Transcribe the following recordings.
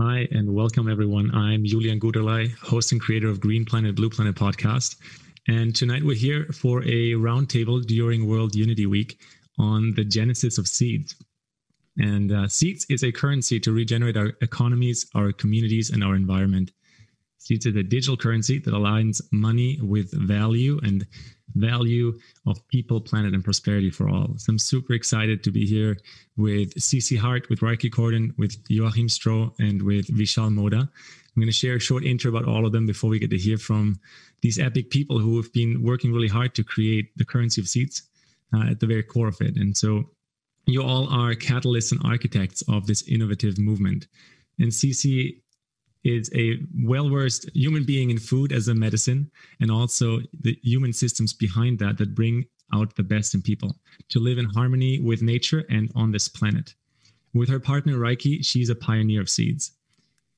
Hi, and welcome everyone. I'm Julian Guderlei, host and creator of Green Planet, Blue Planet podcast. And tonight we're here for a roundtable during World Unity Week on the genesis of seeds. And uh, seeds is a currency to regenerate our economies, our communities, and our environment. Seeds is a digital currency that aligns money with value and value of people, planet, and prosperity for all. So I'm super excited to be here with CC Hart, with Rieki Cordon, with Joachim Stroh, and with Vishal Moda. I'm going to share a short intro about all of them before we get to hear from these epic people who have been working really hard to create the currency of seeds uh, at the very core of it. And so you all are catalysts and architects of this innovative movement. And CC is a well versed human being in food as a medicine, and also the human systems behind that that bring out the best in people to live in harmony with nature and on this planet. With her partner Rieki, she's a pioneer of seeds.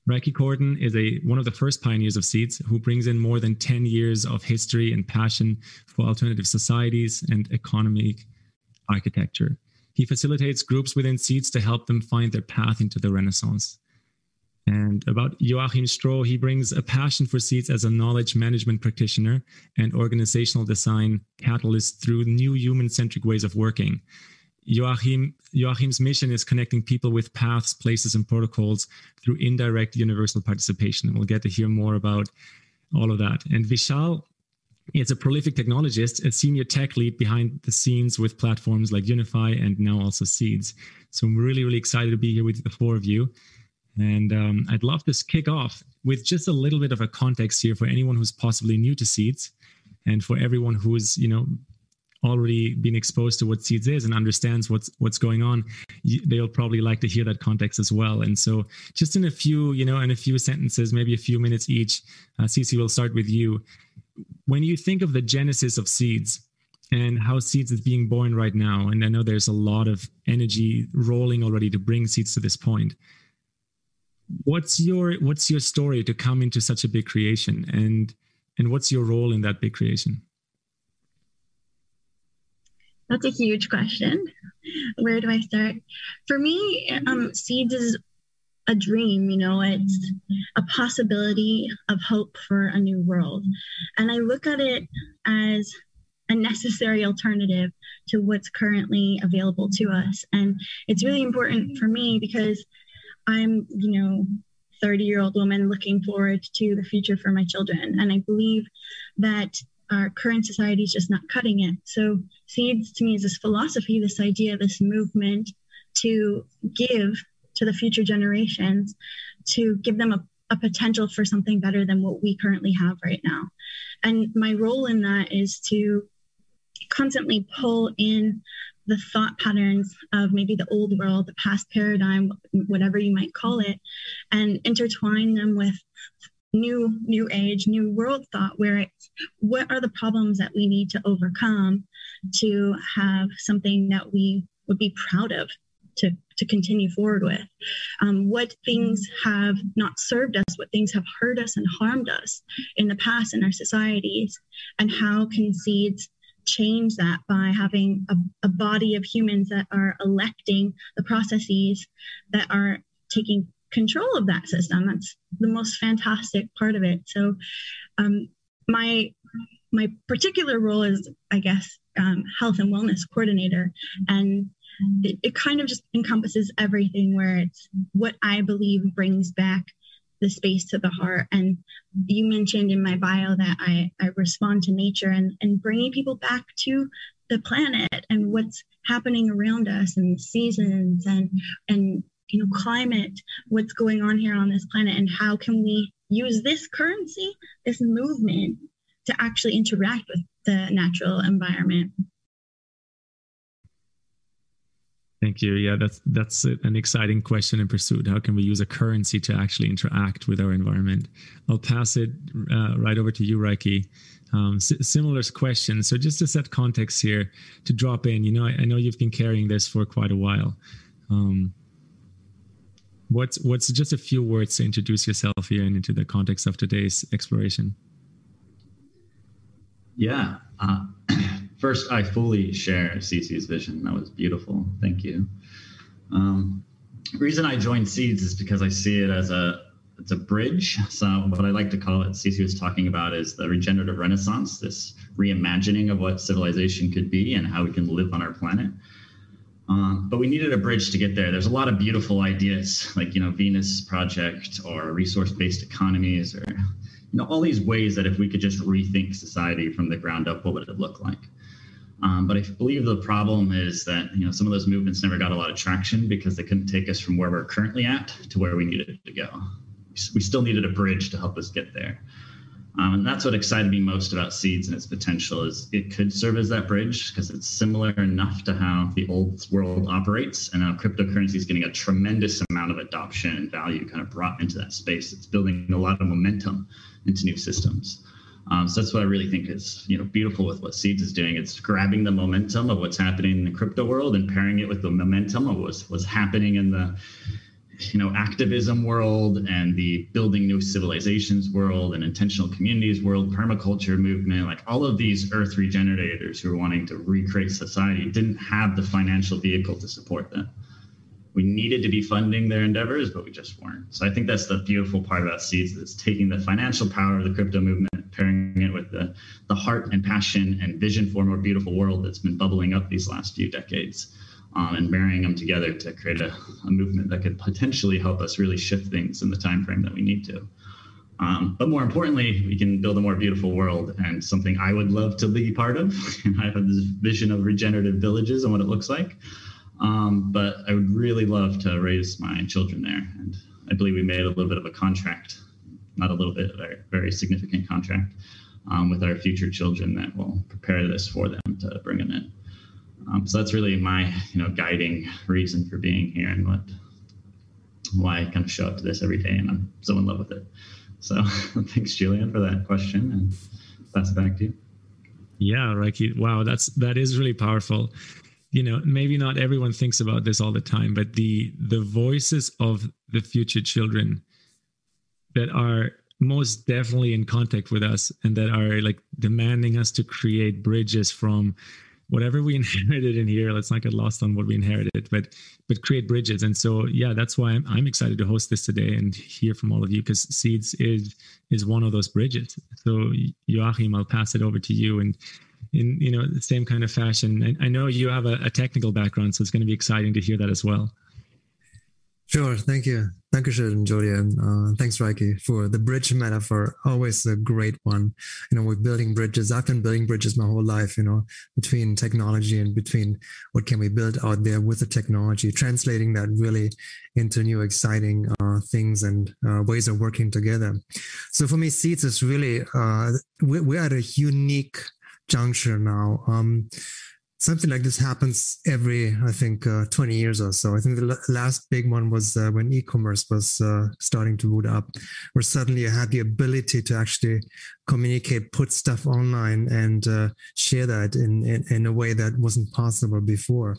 Rieki Cordon is a one of the first pioneers of seeds who brings in more than 10 years of history and passion for alternative societies and economic architecture. He facilitates groups within seeds to help them find their path into the Renaissance. And about Joachim Stroh, he brings a passion for seeds as a knowledge management practitioner and organizational design catalyst through new human centric ways of working. Joachim, Joachim's mission is connecting people with paths, places, and protocols through indirect universal participation. And we'll get to hear more about all of that. And Vishal is a prolific technologist, a senior tech lead behind the scenes with platforms like Unify and now also Seeds. So I'm really, really excited to be here with the four of you. And um, I'd love to kick off with just a little bit of a context here for anyone who's possibly new to seeds and for everyone who's, you know, already been exposed to what seeds is and understands what's what's going on. They'll probably like to hear that context as well. And so just in a few you know in a few sentences maybe a few minutes each uh, Cece will start with you. When you think of the genesis of seeds and how seeds is being born right now and i know there's a lot of energy rolling already to bring seeds to this point what's your what's your story to come into such a big creation? And and what's your role in that big creation? That's a huge question. Where do i start? For me um, seeds is a dream you know it's a possibility of hope for a new world. And i look at it as a necessary alternative to what's currently available to us. And it's really important for me because I'm, you know, 30 year old woman looking forward to the future for my children. And I believe that our current society is just not cutting it. So, seeds to me is this philosophy, this idea, this movement to give to the future generations, to give them a, a potential for something better than what we currently have right now. And my role in that is to constantly pull in the thought patterns of maybe the old world, the past paradigm, whatever you might call it, and intertwine them with new new age new world thought where it's what are the problems that we need to overcome to have something that we would be proud of to, to continue forward with? Um, what things have not served us what things have hurt us and harmed us in the past in our societies and how can seeds change that by having a, a body of humans that are electing the processes that are taking control of that system. That's the most fantastic part of it. So, um, my my particular role is, I guess, um, health and wellness coordinator, and it, it, kind of just encompasses everything. Where it's what I believe brings back the space to the heart. And you mentioned in my bio that I, I respond to nature and, and bringing people back to the planet and what's happening around us and seasons and, and, you know, climate, what's going on here on this planet and how can we use this currency, this movement to actually interact with the natural environment. Thank you. Yeah, that's that's an exciting question in pursuit. How can we use a currency to actually interact with our environment? I'll pass it uh, right over to you, Rieki. Um, s- similar question. So just to set context here, to drop in, you know, I, I know you've been carrying this for quite a while. Um, what's what's just a few words to introduce yourself here and into the context of today's exploration? Yeah. Uh, first, I fully share Cece's vision. That was beautiful. Thank you. Um, reason I joined Seeds is because I see it as a it's a bridge. So what I like to call it, Cece was talking about, is the regenerative renaissance, this reimagining of what civilization could be and how we can live on our planet. Um, but we needed a bridge to get there. There's a lot of beautiful ideas, like you know Venus Project or resource-based economies, or you know all these ways that if we could just rethink society from the ground up, what would it look like? Um, but I believe the problem is that you know some of those movements never got a lot of traction because they couldn't take us from where we're currently at to where we needed to go. We still needed a bridge to help us get there. Um, and that's what excited me most about Seeds and its potential is it could serve as that bridge because it's similar enough to how the old world operates and how cryptocurrency is getting a tremendous amount of adoption and value kind of brought into that space. It's building a lot of momentum into new systems. Um, so that's what I really think is you know beautiful with what Seeds is doing. It's grabbing the momentum of what's happening in the crypto world and pairing it with the momentum of what's, what's happening in the you know activism world and the building new civilizations world and intentional communities world permaculture movement like all of these earth regenerators who are wanting to recreate society didn't have the financial vehicle to support them we needed to be funding their endeavors but we just weren't so i think that's the beautiful part about seeds is taking the financial power of the crypto movement pairing it with the, the heart and passion and vision for a more beautiful world that's been bubbling up these last few decades um, and marrying them together to create a, a, movement that could potentially help us really shift things in the time frame that we need to. Um, but more importantly, we can build a more beautiful world and something I would love to be part of. And I have this vision of regenerative villages and what it looks like. Um, but I would really love to raise my children there. And I believe we made a little bit of a contract, not a little bit, of a very, very significant contract um, with our future children that will prepare this for them to bring them in. Um, so that's really my, you know, guiding reason for being here and what, why I kind of show up to this every day, and I'm so in love with it. So thanks, Julian, for that question, and pass it back to you. Yeah, Rieki. Wow, that's that is really powerful. You know, maybe not everyone thinks about this all the time, but the the voices of the future children that are most definitely in contact with us and that are like demanding us to create bridges from whatever we inherited in here. Let's not get lost on what we inherited but but create bridges. And so yeah that's why i'm, I'm excited to host this today and hear from all of you because seeds is is one of those bridges. So joachim i'll pass it over to you and in you know the same kind of fashion. And i know you have a, a technical background so it's going to be exciting to hear that as well Sure. Thank you. thank you, Julian. Uh, thanks, Rieki, for the bridge metaphor. Always a great one. You know, we're building bridges. I've been building bridges my whole life, you know, between technology and between what can we build out there with the technology, translating that really into new exciting uh, things and uh, ways of working together. So for me, Seeds is really, uh, we're, we're at a unique juncture now. Um, something like this happens every i think uh, 20 years or so. I think the last big one was uh, when e-commerce was uh, starting to boot up where suddenly you had the ability to actually communicate put stuff online and uh, share that in, in, in, a way that wasn't possible before.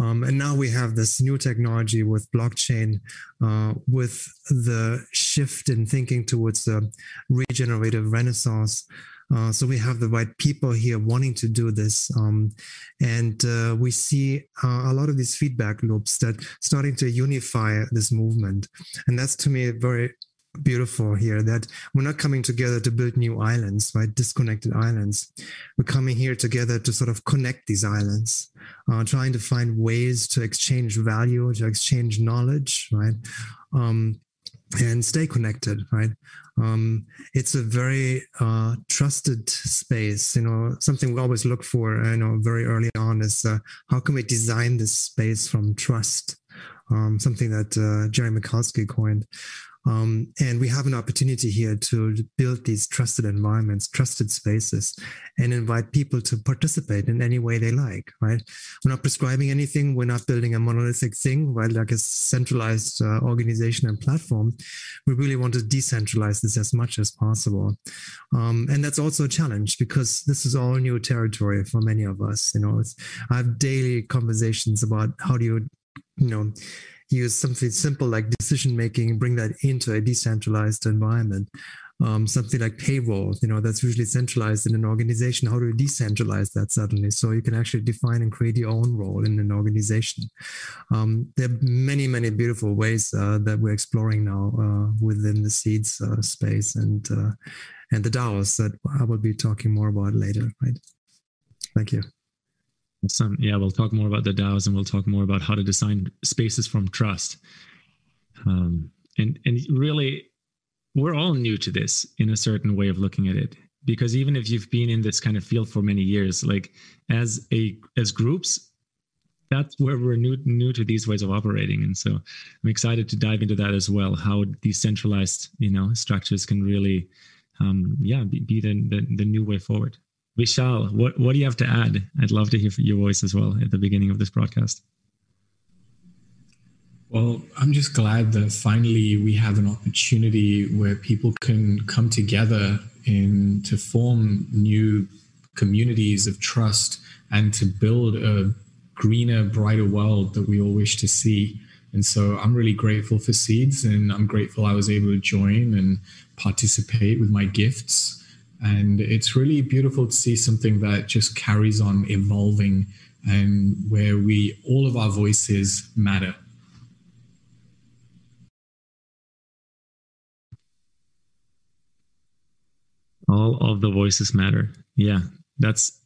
Um, and now we have this new technology with blockchain uh, with the shift in thinking towards the regenerative renaissance uh, so we have the right people here wanting to do this. Um, and uh, we see uh, a lot of these feedback loops that starting to unify this movement. And that's to me very beautiful here that we're not coming together to build new islands, right? Disconnected islands. We're coming here together to sort of connect these islands, uh, trying to find ways to exchange value, to exchange knowledge, right? Um, and stay connected, right? Um, it's a very uh, trusted space. You know, something we always look for. You know, very early on is uh, how can we design this space from trust? Um, something that uh, Jerry Michalski coined. Um, and we have an opportunity here to build these trusted environments, trusted spaces, and invite people to participate in any way they like, right? We're not prescribing anything. We're not building a monolithic thing, right? Like a centralized uh, organization and platform. We really want to decentralize this as much as possible. Um, and that's also a challenge because this is all new territory for many of us. You know, I have daily conversations about how do you, you know, use something simple like decision making, bring that into a decentralized environment. um, something like payroll, you know, that's usually centralized in an organization. How do you decentralize that suddenly? So you can actually define and create your own role in an organization. Um, there are many, many beautiful ways uh, that we're exploring now uh, within the seeds uh, space and uh, and the DAOs that I will be talking more about later. Right. Thank you. Some yeah, we'll talk more about the DAOs and we'll talk more about how to design spaces from trust. Um, and and really we're all new to this in a certain way of looking at it. Because even if you've been in this kind of field for many years like as a as groups that's where we're new new to these ways of operating. And so i'm excited to dive into that as well how decentralized you know structures can really um yeah be, be the, the, the new way forward vishal what what do you have to add i'd love to hear your voice as well at the beginning of this broadcast well, I'm just glad that finally we have an opportunity where people can come together in to form new communities of trust and to build a greener, brighter world that we all wish to see. And so I'm really grateful for Seeds and I'm grateful I was able to join and participate with my gifts. And it's really beautiful to see something that just carries on evolving and where we all of our voices matter. all of the voices matter yeah that's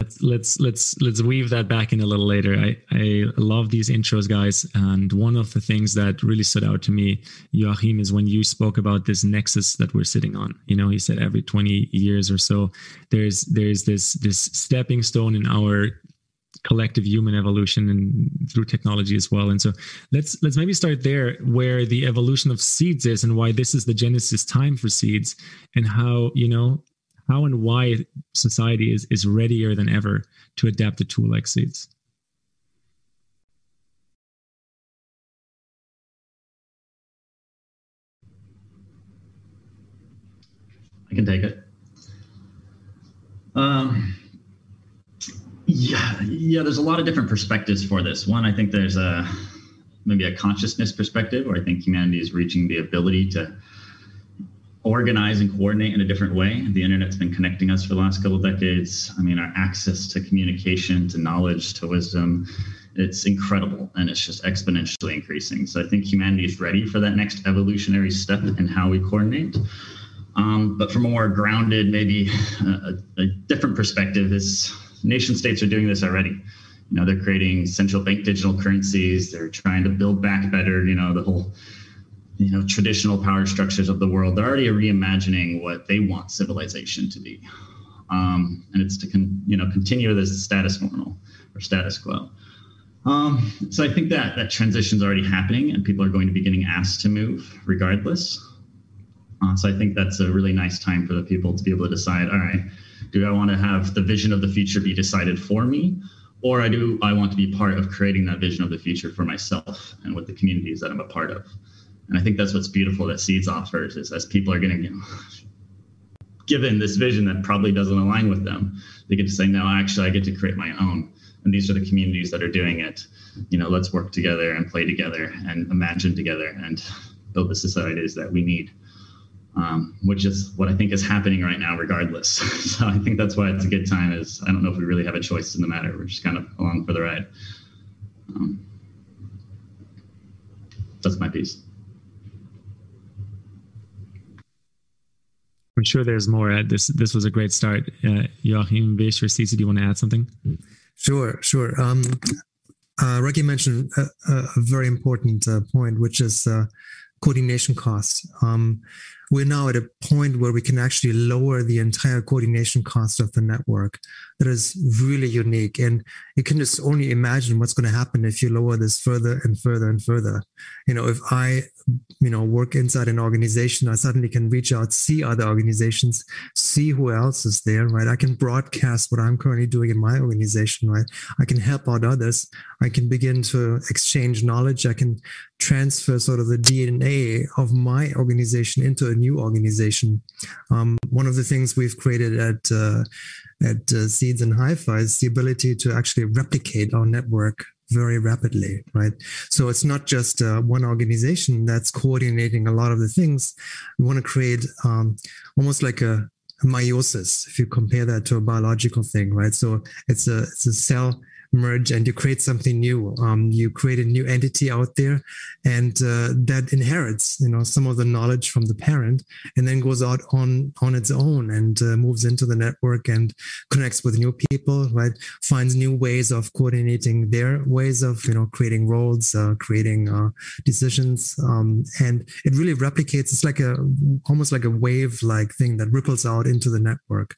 let's let's let's let's weave that back in a little later. I i love these intros guys. And one of the things that really stood out to me joachim is when you spoke about this nexus that we're sitting on. You know he said every 20 years or so there's there's this this stepping stone in our collective human evolution and through technology as well. And so let's let's maybe start there where the evolution of seeds is and why this is the genesis time for seeds and how, you know, how and why society is is readier than ever to adapt a tool like seeds. I can take it. Um, yeah, yeah. There's a lot of different perspectives for this. One, I think there's a maybe a consciousness perspective, where I think humanity is reaching the ability to organize and coordinate in a different way. The internet's been connecting us for the last couple decades. I mean, our access to communication, to knowledge, to wisdom, it's incredible and it's just exponentially increasing. So I think humanity is ready for that next evolutionary step in how we coordinate. Um, but from a more grounded, maybe a, a different perspective is nation states are doing this already. You know, they're creating central bank digital currencies. They're trying to build back better. You know, the whole you know traditional power structures of the world. They're already reimagining what they want civilization to be, um, and it's to con- you know continue this status normal or status quo. Um, so I think that that transition is already happening, and people are going to be getting asked to move regardless. Uh, so I think that's a really nice time for the people to be able to decide. All right, do I want to have the vision of the future be decided for me? Or I do I want to be part of creating that vision of the future for myself and with the communities that I'm a part of. And I think that's what's beautiful that Seeds offers is as people are getting you know, given this vision that probably doesn't align with them, they get to say, no, actually I get to create my own. And these are the communities that are doing it. You know, let's work together and play together and imagine together and build the societies that we need um, which is what I think is happening right now, regardless. so I think that's why it's a good time. Is I don't know if we really have a choice in the matter. We're just kind of along for the ride. Um, that's my piece. I'm sure there's more. This this was a great start. Uh, Joachim, Vish, or Cece, do you want to add something? Sure, sure. Um, uh, Ricky mentioned a, a very important uh, point, which is uh, coordination costs. Um, we're now at a point where we can actually lower the entire coordination cost of the network. That is really unique. And you can just only imagine what's going to happen if you lower this further and further and further. You know, if I, you know, work inside an organization, I suddenly can reach out, see other organizations, see who else is there, right? I can broadcast what I'm currently doing in my organization, right? I can help out others. I can begin to exchange knowledge. I can transfer sort of the DNA of my organization into a new organization. Um, one of the things we've created at uh, at uh, Seeds and Hypha is the ability to actually replicate our network very rapidly, right? So it's not just uh, one organization that's coordinating a lot of the things. We want to create um, almost like a, a meiosis, if you compare that to a biological thing, right? So it's a it's a cell merge and you create something new. Um, you create a new entity out there, and uh, that inherits, you know, some of the knowledge from the parent, and then goes out on on its own and uh, moves into the network and connects with new people. Right, finds new ways of coordinating their ways of you know creating roles, uh, creating uh, decisions, um, and it really replicates. It's like a almost like a wave like thing that ripples out into the network,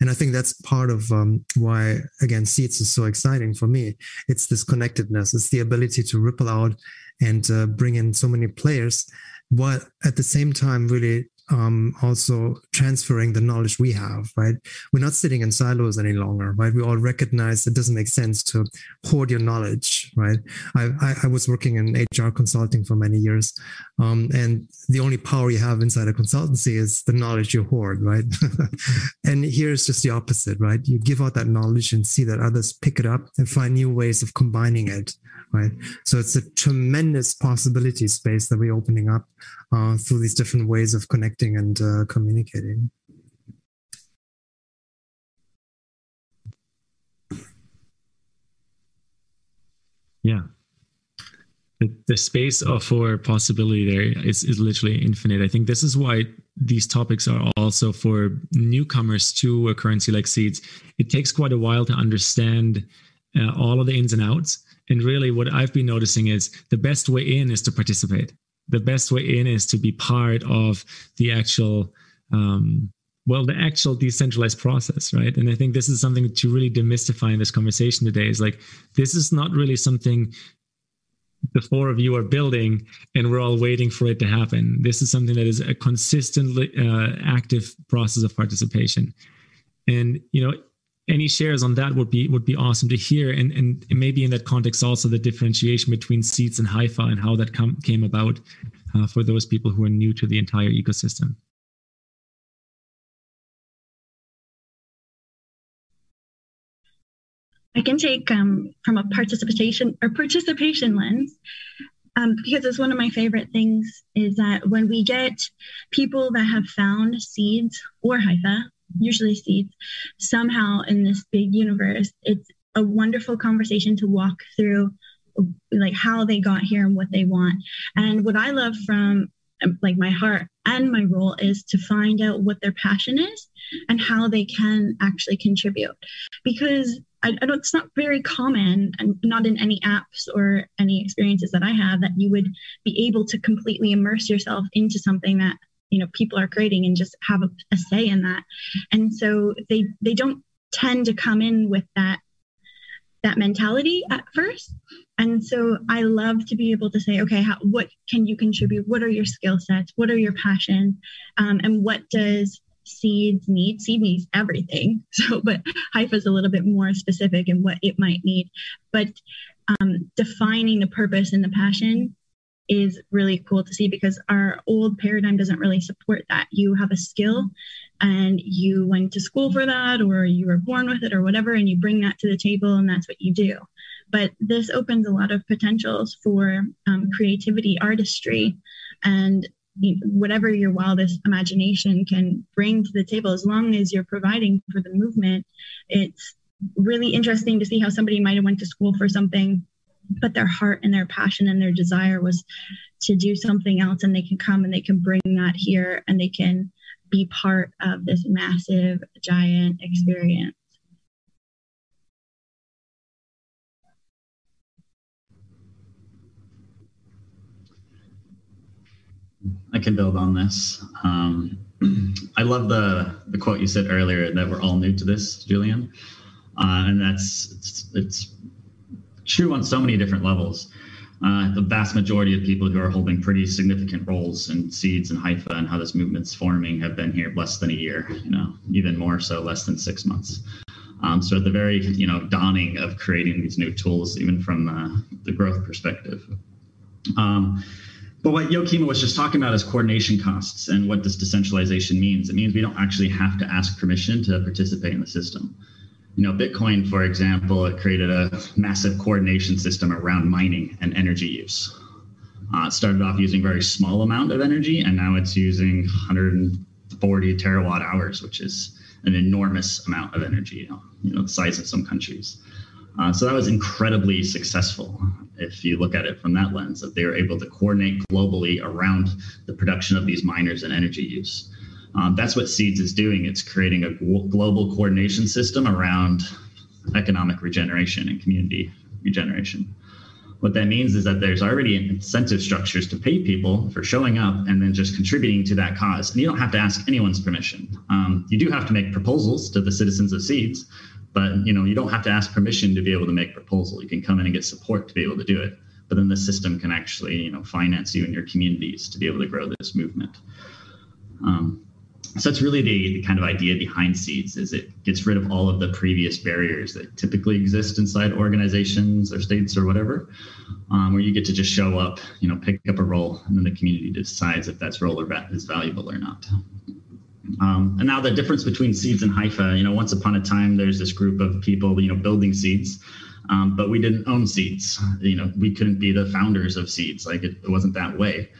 and I think that's part of um, why again Seeds is so exciting for me. It's this connectedness. It's the ability to ripple out and uh, bring in so many players, but at the same time, really um, also transferring the knowledge we have, right? We're not sitting in silos any longer, right? We all recognize it doesn't make sense to hoard your knowledge, right? I, I, I was working in HR consulting for many years, um, and the only power you have inside a consultancy is the knowledge you hoard, right? and here's just the opposite, right? You give out that knowledge and see that others pick it up and find new ways of combining it, right? So it's a tremendous possibility space that we're opening up uh, through these different ways of connecting and uh, communicating. Yeah. The, the space for possibility there is, is literally infinite. I think this is why these topics are also for newcomers to a currency like seeds. It takes quite a while to understand uh, all of the ins and outs. And really, what I've been noticing is the best way in is to participate. The best way in is to be part of the actual um, well the actual decentralized process right? And i think this is something to really demystify in this conversation today is like this is not really something the four of you are building and we're all waiting for it to happen. This is something that is a consistently uh, active process of participation. And you know any shares on that would be would be awesome to hear. And and maybe in that context also the differentiation between seeds and hypha and how that come, came about uh, for those people who are new to the entire ecosystem. I can take um, from a participation or participation lens um, because it's one of my favorite things is that when we get people that have found seeds or hypha usually seeds, somehow in this big universe, it's a wonderful conversation to walk through like how they got here and what they want. And what I love from like my heart and my role is to find out what their passion is and how they can actually contribute because I, I, it's not very common and not in any apps or any experiences that i have that you would be able to completely immerse yourself into something that you know people are creating and just have a, a say in that. And so they they don't tend to come in with that that mentality at first. And so i love to be able to say okay how, what can you contribute? What are your skill sets? What are your passions? Um, and what does seeds need? Seed needs everything. So but hypha is a little bit more specific in what it might need. But um, defining the purpose and the passion is really cool to see because our old paradigm doesn't really support that. You have a skill and you went to school for that or you were born with it or whatever, and you bring that to the table and that's what you do. But this opens a lot of potentials for um, creativity, artistry, and whatever your wildest imagination can bring to the table as long as you're providing for the movement. It's really interesting to see how somebody might have went to school for something but their heart and their passion and their desire was to do something else and they can come and they can bring that here and they can be part of this massive giant experience I can build on this. Um, I love the the quote you said earlier that we're all new to this, Julian, uh, and that's it's, it's true on so many different levels. Uh, the vast majority of people who are holding pretty significant roles in seeds and Hypha and how this movement's forming have been here less than a year, you know, even more so less than six months. Um, so at the very, you know, dawning of creating these new tools, even from the, the growth perspective. Um, but what Joachim was just talking about is coordination costs and what this decentralization means. It means we don't actually have to ask permission to participate in the system you know, Bitcoin, for example, it created a massive coordination system around mining and energy use. Uh, it started off using very small amount of energy, and now it's using 140 terawatt hours, which is an enormous amount of energy, you know, the size of some countries. Uh, so that was incredibly successful if you look at it from that lens, that they were able to coordinate globally around the production of these miners and energy use. Um, that's what Seeds is doing. It's creating a global coordination system around economic regeneration and community regeneration. What that means is that there's already incentive structures to pay people for showing up and then just contributing to that cause. And you don't have to ask anyone's permission. Um, you do have to make proposals to the citizens of Seeds, but you know you don't have to ask permission to be able to make proposal. You can come in and get support to be able to do it. But then the system can actually you know finance you and your communities to be able to grow this movement. Um, so that's really the, the, kind of idea behind seeds is it gets rid of all of the previous barriers that typically exist inside organizations or states or whatever um, where you get to just show up you know pick up a role and then the community decides if that's role is valuable or not. Um, and now the difference between seeds and hypha you know once upon a time there's this group of people you know building seeds um, but we didn't own seeds. You know we couldn't be the founders of seeds. Like it, it wasn't that way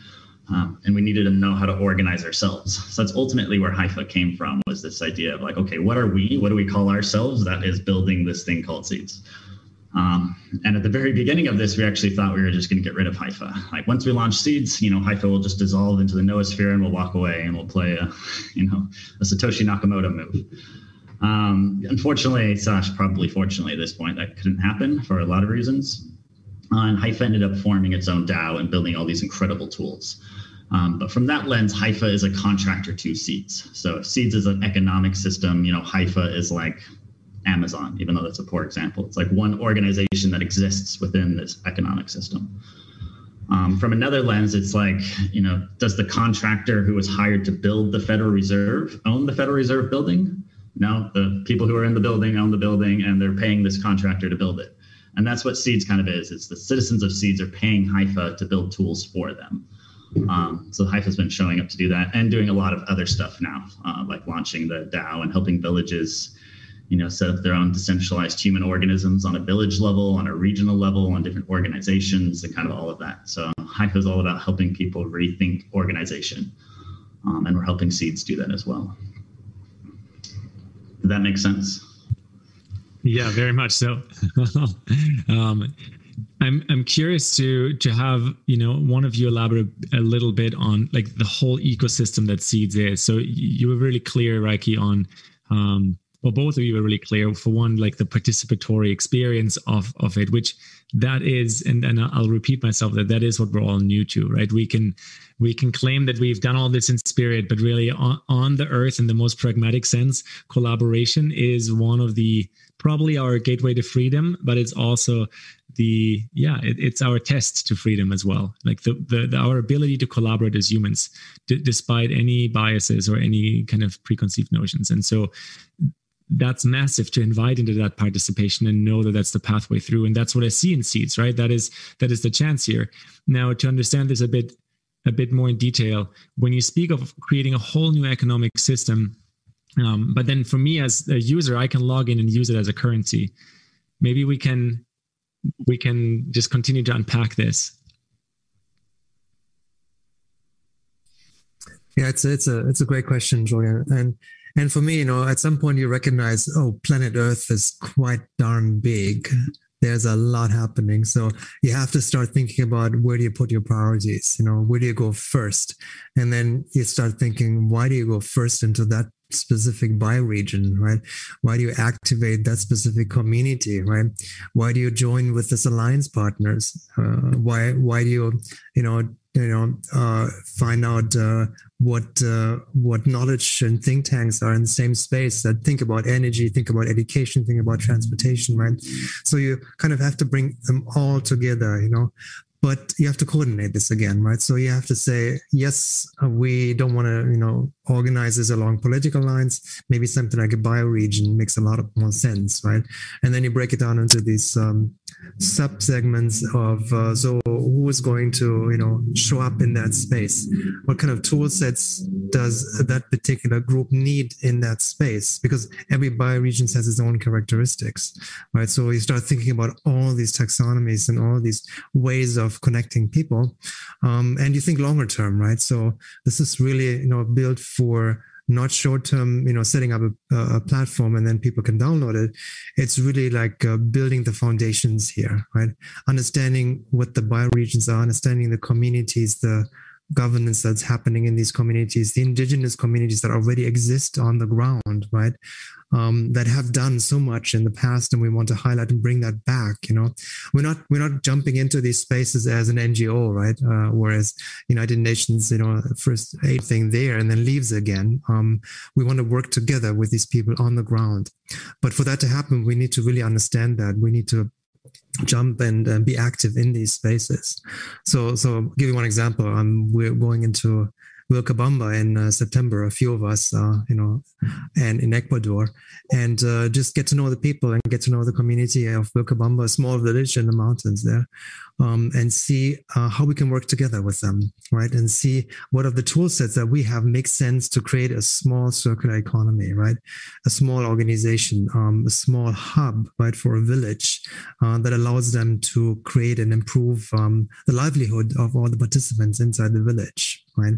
um, and we needed to know how to organize ourselves. So that's ultimately where hypha came from was this idea of like, okay, what are we? What do we call ourselves? That is building this thing called seeds. Um, and at the very beginning of this, we actually thought we were just going to get rid of hypha Like once we launch seeds, you know, hypha will just dissolve into the noosphere and we'll walk away and we'll play a, you know, a Satoshi Nakamoto move. Um, unfortunately, slash probably fortunately at this point, that couldn't happen for a lot of reasons. Uh, and haifa ended up forming its own DAO and building all these incredible tools. Um, but from that lens, Hypha is a contractor to Seeds. So Seeds is an economic system, you know, Hypha is like Amazon, even though that's a poor example. It's like one organization that exists within this economic system. Um, from another lens, it's like, you know, does the contractor who was hired to build the Federal Reserve own the Federal Reserve building? No, the people who are in the building own the building and they're paying this contractor to build it. And that's what Seeds kind of is. It's the citizens of Seeds are paying Hypha to build tools for them. Um, so Hypha's been showing up to do that and doing a lot of other stuff now, uh, like launching the DAO and helping villages, you know, set up their own decentralized human organisms on a village level, on a regional level, on different organizations, and kind of all of that. So Hypha is all about helping people rethink organization, um, and we're helping Seeds do that as well. Did that make sense? Yeah, very much so. um, I'm I'm curious to to have you know one of you elaborate a little bit on like the whole ecosystem that Seeds is. So you were really clear, Rieki, on um, well, both of you were really clear. For one, like the participatory experience of of it, which that is, and and I'll repeat myself that that is what we're all new to, right? We can we can claim that we've done all this in spirit, but really on, on the earth, in the most pragmatic sense, collaboration is one of the probably our gateway to freedom, but it's also the yeah it, it's our test to freedom as well. Like the, the, the our ability to collaborate as humans d- despite any biases or any kind of preconceived notions. And so that's massive to invite into that participation and know that that's the pathway through. And that's what i see in seeds right? That is that is the chance here. Now to understand this a bit a bit more in detail when you speak of creating a whole new economic system um, but then for me as a user i can log in and use it as a currency maybe we can we can just continue to unpack this. Yeah, it's it's a it's a great question, Julian. And and for me, you know, at some point you recognize, oh, planet Earth is quite darn big. There's a lot happening. So you have to start thinking about where do you put your priorities? You know, where do you go first? And then you start thinking, why do you go first into that specific bioregion, right? Why do you activate that specific community, right? Why do you join with this alliance partners? Uh, why why do you you know you know uh, find out uh, what uh, what knowledge and think tanks are in the same space that think about energy, think about education, think about transportation, right? So you kind of have to bring them all together, you know but you have to coordinate this again right so you have to say yes we don't want to you know organize this along political lines maybe something like a bioregion makes a lot of more sense right and then you break it down into these um, sub segments of uh, so who is going to, you know, show up in that space? What kind of tool sets does that particular group need in that space? Because every bioregion has its own characteristics, right? So you start thinking about all these taxonomies and all these ways of connecting people, um, and you think longer term, right? So this is really, you know, built for not short term, you know, setting up a, a, platform and then people can download it. It's really like uh, building the foundations here, right? Understanding what the bioregions are, understanding the communities, the governance that's happening in these communities, the indigenous communities that already exist on the ground, right? um, that have done so much in the past, and we want to highlight and bring that back. You know, we're not we're not jumping into these spaces as an NGO, right? Uh, whereas United Nations, you know, first aid thing there and then leaves again. Um, we want to work together with these people on the ground, but for that to happen, we need to really understand that we need to jump and be active in these spaces. So, so I'll give you one example. Um, we're going into Vilcabamba in uh, September, a few of us, uh, you know, and in Ecuador, and uh, just get to know the people and get to know the community of Vilcabamba, a small village in the mountains there, um, and see uh, how we can work together with them, right? And see what of the tool sets that we have make sense to create a small circular economy, right? A small organization, um, a small hub, right, for a village uh, that allows them to create and improve um, the livelihood of all the participants inside the village right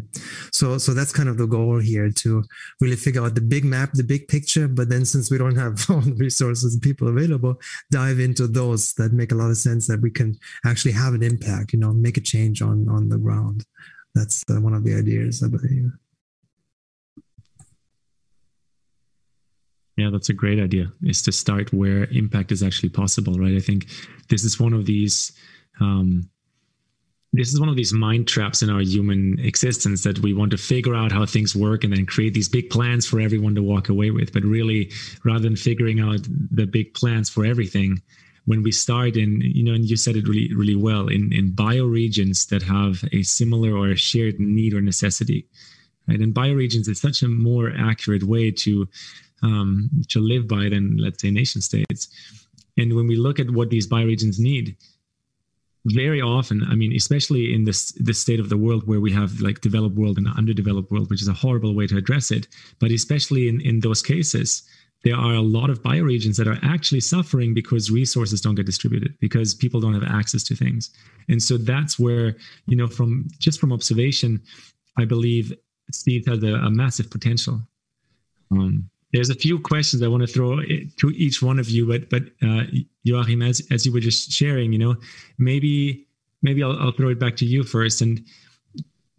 so so that's kind of the goal here to really figure out the big map the big picture but then since we don't have all the resources and people available dive into those that make a lot of sense that we can actually have an impact you know make a change on on the ground. That's uh, one of the ideas i believe. Yeah that's a great idea is to start where impact is actually possible right? I think this is one of these um, this is one of these mind traps in our human existence that we want to figure out how things work and then create these big plans for everyone to walk away with. But really, rather than figuring out the big plans for everything, when we start in, you know, and you said it really, really well, in, in bioregions that have a similar or a shared need or necessity, right? And bioregions is such a more accurate way to um, to live by than, let's say, nation states. And when we look at what these bioregions need, very often i mean especially in this this state of the world where we have like developed world and underdeveloped world which is a horrible way to address it but especially in in those cases there are a lot of bioregions that are actually suffering because resources don't get distributed because people don't have access to things. And so that's where you know from just from observation i believe steve has a, a massive potential. Um, there's a few questions I want to throw to each one of you, but but uh, Joachim, as as you were just sharing, you know, maybe maybe I'll, I'll throw it back to you first and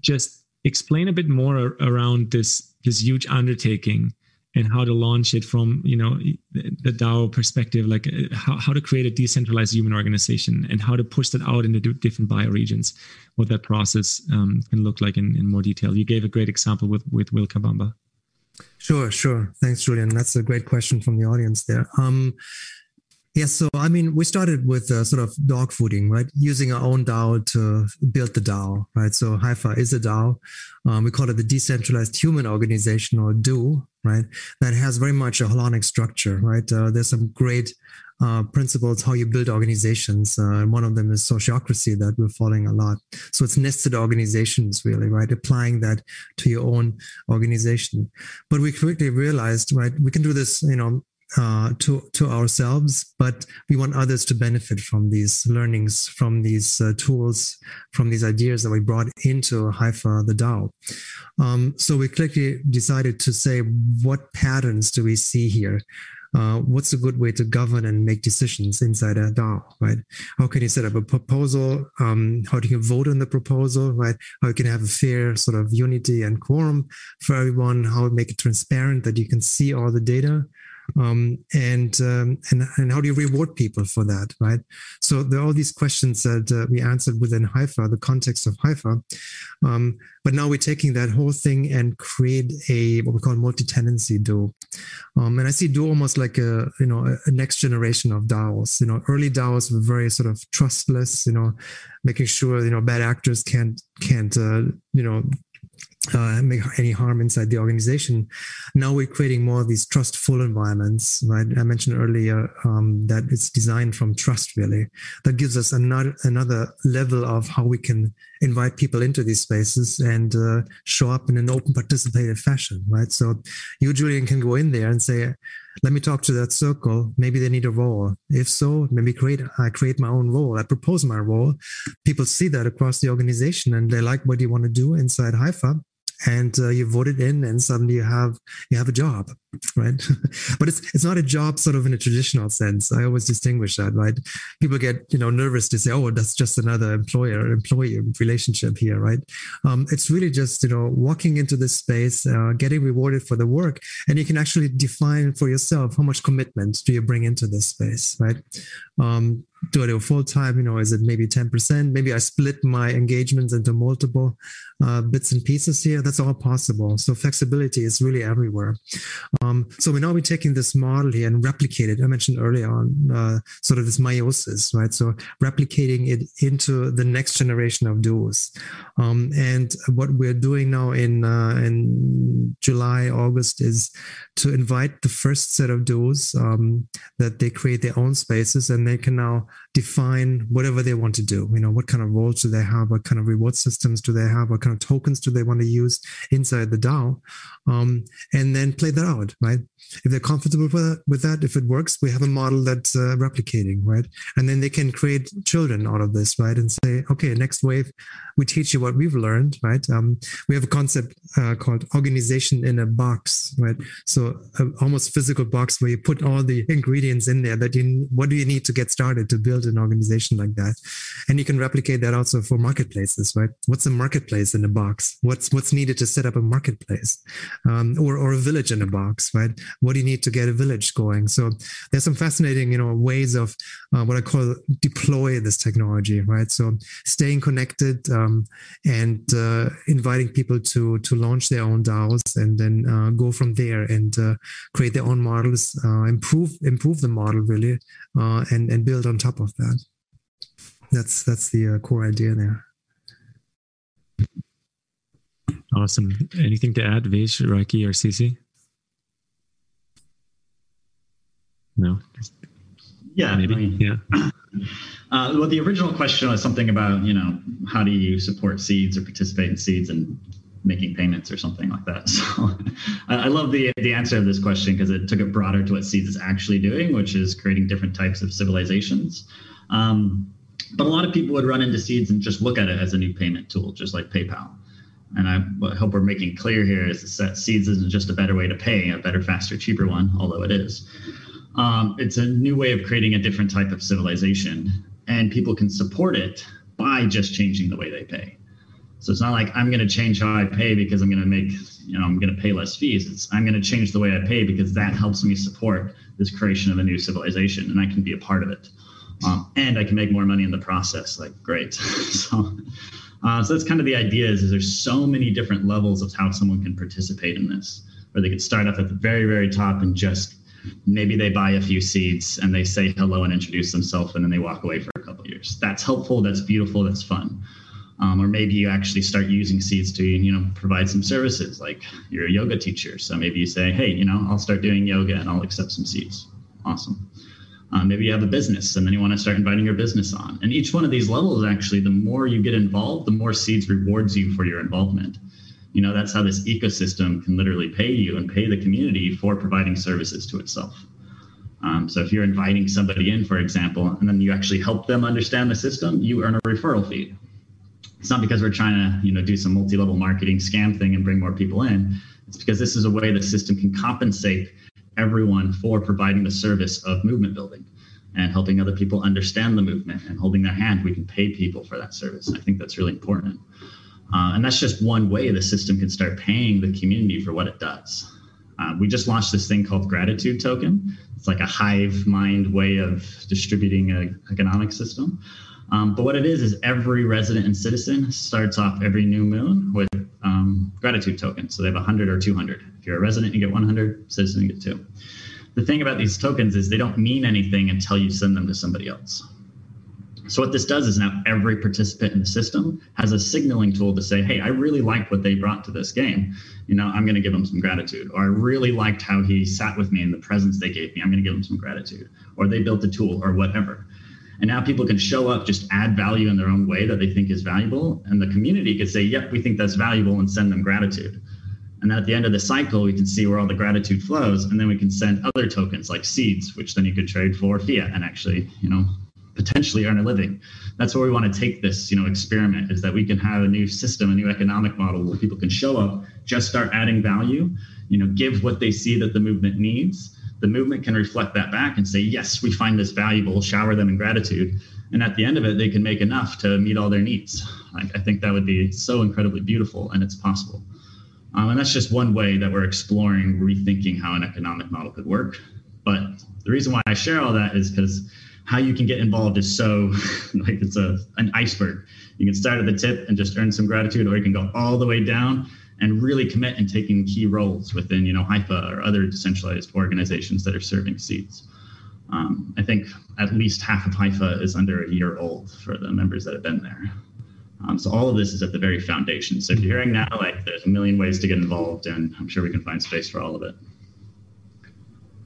just explain a bit more around this this huge undertaking and how to launch it from you know the DAO perspective, like uh, how, how to create a decentralized human organization and how to push that out into different bioregions, what that process um, can look like in, in more detail. You gave a great example with with Vilcabamba. Sure, sure. Thanks, Julian. That's a great question from the audience there. Um, Yes, so I mean, we started with uh, sort of dog fooding, right? Using our own DAO to build the DAO, right? So Hypha is a DAO. Um, we call it the Decentralized Human Organization or DO, right? That has very much a holonic structure, right? Uh, there's some great uh, principles how you build organizations. Uh, one of them is sociocracy that we're following a lot. So it's nested organizations, really, right? Applying that to your own organization. But we quickly realized, right, we can do this, you know, uh, to to ourselves, but we want others to benefit from these learnings, from these uh, tools, from these ideas that we brought into Hypha the DAO. Um, so we quickly decided to say, what patterns do we see here? uh, what's a good way to govern and make decisions inside a DAO, right? How can you set up a proposal? Um, how do you vote on the proposal, right? How you can have a fair sort of unity and quorum for everyone? How make it transparent that you can see all the data? Um, and um, and and how do you reward people for that, right? So there are all these questions that uh, we answered within Hypha, the context of Hypha, Um, but now we're taking that whole thing and create a what we call multi-tenancy DAO. Um, and I see DAO almost like a you know a next generation of DAOs. You know, early DAOs were very sort of trustless. You know, making sure you know bad actors can't can't uh, you know uh, make any harm inside the organization. Now we're creating more of these trustful environments, right? I mentioned earlier um, that it's designed from trust, really. That gives us another another level of how we can invite people into these spaces and uh, show up in an open, participative fashion, right? So you, Julian, can go in there and say, "Let me talk to that circle. Maybe they need a role. If so, maybe create I create my own role. I propose my role. People see that across the organization, and they like what you want to do inside Hypha." And uh, you vote it in and suddenly you have you have a job right? But it's it's not a job sort of in a traditional sense. I always distinguish that right? People get you know nervous to say oh that's just another employer employee relationship here right? Um, it's really just you know walking into this space uh, getting rewarded for the work and you can actually define for yourself how much commitment do you bring into this space right um, do I do full time? You know, is it maybe 10%? Maybe I split my engagements into multiple uh, bits and pieces here. That's all possible. So flexibility is really everywhere. Um, so we're now we're taking this model here and replicate it. I mentioned earlier on uh, sort of this meiosis, right? So replicating it into the next generation of duos. Um, and what we're doing now in uh, in July, August is to invite the first set of duos um, that they create their own spaces and they can now define whatever they want to do. You know, what kind of roles do they have? What kind of reward systems do they have? What kind of tokens do they want to use inside the DAO? Um, and then play that out, right? If they're comfortable with that, if it works, we have a model that's uh, replicating, right? And then they can create children out of this, right? And say, okay, next wave, we teach you what we've learned, right? Um, we have a concept uh, called organization in a box, right? So uh, almost physical box where you put all the ingredients in there that you, what do you need to get started to build an organization like that? And you can replicate that also for marketplaces, right? What's a marketplace in a box? What's, what's needed to set up a marketplace? Um, or, or a village in a box, right? What do you need to get a village going? So there's some fascinating, you know, ways of uh, what I call deploy this technology, right? So staying connected, um, and uh, inviting people to to launch their own DAOs and then uh, go from there and uh, create their own models, uh, improve improve the model really, uh, and and build on top of that. That's that's the core idea there. Awesome. Anything to add, Vej, Rieki, or Cici? No. Yeah, maybe. I mean, yeah. Uh, well, the original question was something about, you know, how do you support seeds or participate in seeds and making payments or something like that. So I love the the answer of this question because it took it broader to what seeds is actually doing, which is creating different types of civilizations. Um, but a lot of people would run into seeds and just look at it as a new payment tool, just like PayPal. And I hope we're making clear here is that seeds isn't just a better way to pay, a better, faster, cheaper one, although it is. Um, it's a new way of creating a different type of civilization and people can support it by just changing the way they pay. So it's not like I'm going to change how I pay because I'm going to make, you know, I'm going to pay less fees. It's I'm going to change the way I pay because that helps me support this creation of a new civilization, and I can be a part of it, um, and I can make more money in the process. Like great, so. Uh, so that's kind of the idea is, is there's so many different levels of how someone can participate in this where they could start up at the very very top and just maybe they buy a few seeds and they say hello and introduce themselves and then they walk away for a couple years. That's helpful that's beautiful that's fun. Um, or maybe you actually start using seeds to you know provide some services like you're a yoga teacher. So maybe you say hey you know i'll start doing yoga and i'll accept some seeds awesome uh, maybe you have a business and then you want to start inviting your business on. And each one of these levels actually the more you get involved the more seeds rewards you for your involvement. You know that's how this ecosystem can literally pay you and pay the community for providing services to itself. Um, so if you're inviting somebody in for example and then you actually help them understand the system you earn a referral fee. It's not because we're trying to you know do some multi-level marketing scam thing and bring more people in. It's because this is a way the system can compensate everyone for providing the service of movement building and helping other people understand the movement and holding their hand we can pay people for that service i think that's really important uh, and that's just one way the system can start paying the community for what it does. Uh, we just launched this thing called Gratitude Token. It's like a hive mind way of distributing an economic system. Um, but what it is is every resident and citizen starts off every new moon with um, gratitude tokens. So they have 100 or 200. If you're a resident, you get 100. Citizen, you get two. The thing about these tokens is they don't mean anything until you send them to somebody else. So what this does is now every participant in the system has a signaling tool to say, hey, I really like what they brought to this game. You know, I'm going to give them some gratitude. Or I really liked how he sat with me and the presents they gave me. I'm going to give them some gratitude. Or they built a tool or whatever. And now people can show up, just add value in their own way that they think is valuable. And the community could say, yep, we think that's valuable and send them gratitude. And then at the end of the cycle, we can see where all the gratitude flows. And then we can send other tokens like seeds, which then you could trade for fiat and actually, you know, potentially earn a living. That's where we want to take this, you know, experiment is that we can have a new system, a new economic model where people can show up, just start adding value, you know, give what they see that the movement needs. The movement can reflect that back and say, yes, we find this valuable, shower them in gratitude. And at the end of it, they can make enough to meet all their needs. Like, I think that would be so incredibly beautiful and it's possible. Um, and that's just one way that we're exploring rethinking how an economic model could work. But the reason why I share all that is because how you can get involved is so like it's a an iceberg. You can start at the tip and just earn some gratitude, or you can go all the way down and really commit and taking key roles within you know Hypha or other decentralized organizations that are serving seeds. Um, I think at least half of Hypha is under a year old for the members that have been there. Um, so all of this is at the very foundation. So if you're hearing now, like there's a million ways to get involved, and I'm sure we can find space for all of it.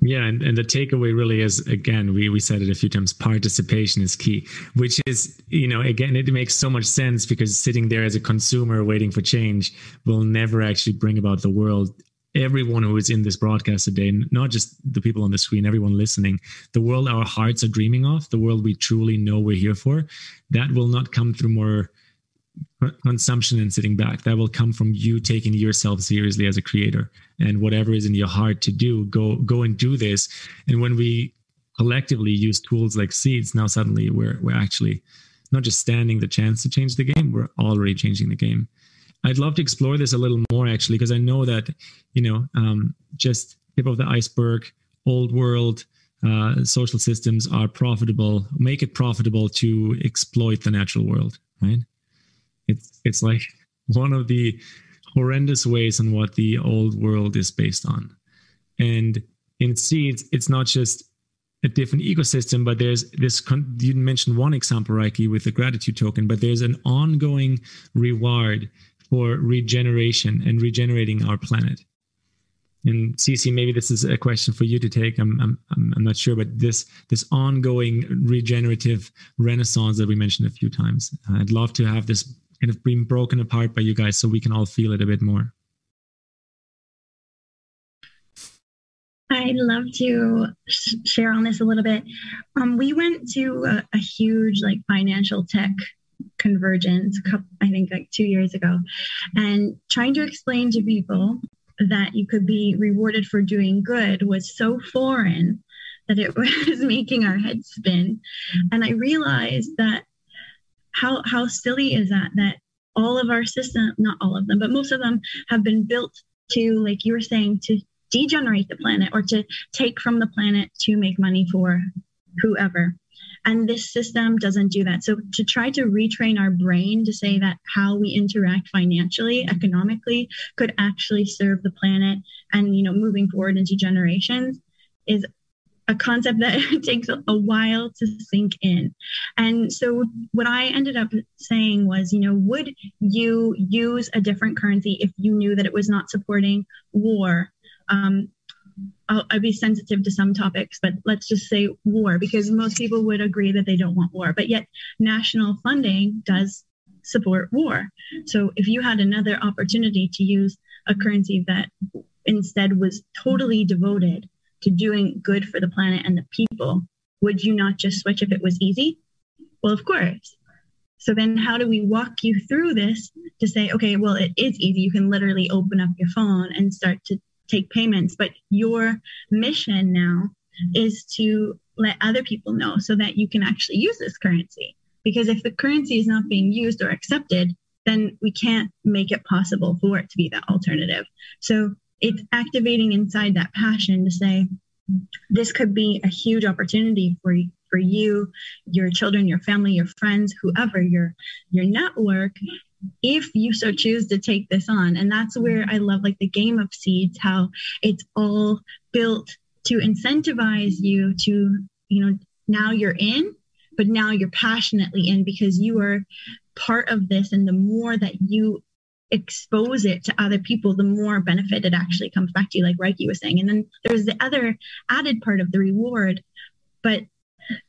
Yeah, and, and the takeaway really is again, we, we said it a few times, participation is key, which is, you know, again, it makes so much sense because sitting there as a consumer waiting for change will never actually bring about the world. Everyone who is in this broadcast today, not just the people on the screen, everyone listening, the world our hearts are dreaming of, the world we truly know we're here for, that will not come through more consumption and sitting back that will come from you taking yourself seriously as a creator. And whatever is in your heart to do go go and do this. And when we collectively use tools like seeds now suddenly we're we're actually not just standing the chance to change the game we're already changing the game. I'd love to explore this a little more actually because i know that you know um, just tip of the iceberg old world uh, social systems are profitable make it profitable to exploit the natural world right it's it's like one of the horrendous ways on what the old world is based on. And in seeds, it's not just a different ecosystem, but there's this. You mentioned one example, Rieki, with the gratitude token, but there's an ongoing reward for regeneration and regenerating our planet. And CC, maybe this is a question for you to take. I'm, I'm, I'm not sure, but this this ongoing regenerative renaissance that we mentioned a few times, I'd love to have this kind of being broken apart by you guys so we can all feel it a bit more. I'd love to share on this a little bit. Um, we went to a, a, huge like financial tech convergence, I think like two years ago, and trying to explain to people that you could be rewarded for doing good was so foreign that it was making our heads spin. And I realized that how how silly is that that all of our system not all of them but most of them have been built to like you were saying to degenerate the planet or to take from the planet to make money for whoever. And this system doesn't do that. So to try to retrain our brain to say that how we interact financially economically could actually serve the planet and you know moving forward into generations is a concept that takes a while to sink in. And so what I ended up saying was, you know, would you use a different currency if you knew that it was not supporting war? Um, I'll, I'd be sensitive to some topics, but let's just say war, because most people would agree that they don't want war. But yet, national funding does support war. So if you had another opportunity to use a currency that instead was totally devoted to doing good for the planet and the people, would you not just switch if it was easy? Well, of course. So then how do we walk you through this to say, okay, well, it is easy. You can literally open up your phone and start to take payments. But your mission now is to let other people know so that you can actually use this currency. Because if the currency is not being used or accepted, then we can't make it possible for it to be that alternative. So it's activating inside that passion to say this could be a huge opportunity for for you your children your family your friends whoever your your network if you so choose to take this on. And that's where i love like the game of seeds how it's all built to incentivize you to you know now you're in but now you're passionately in because you are part of this and the more that you expose it to other people, the more benefit it actually comes back to you, like Rieki was saying. And then there's the other added part of the reward. But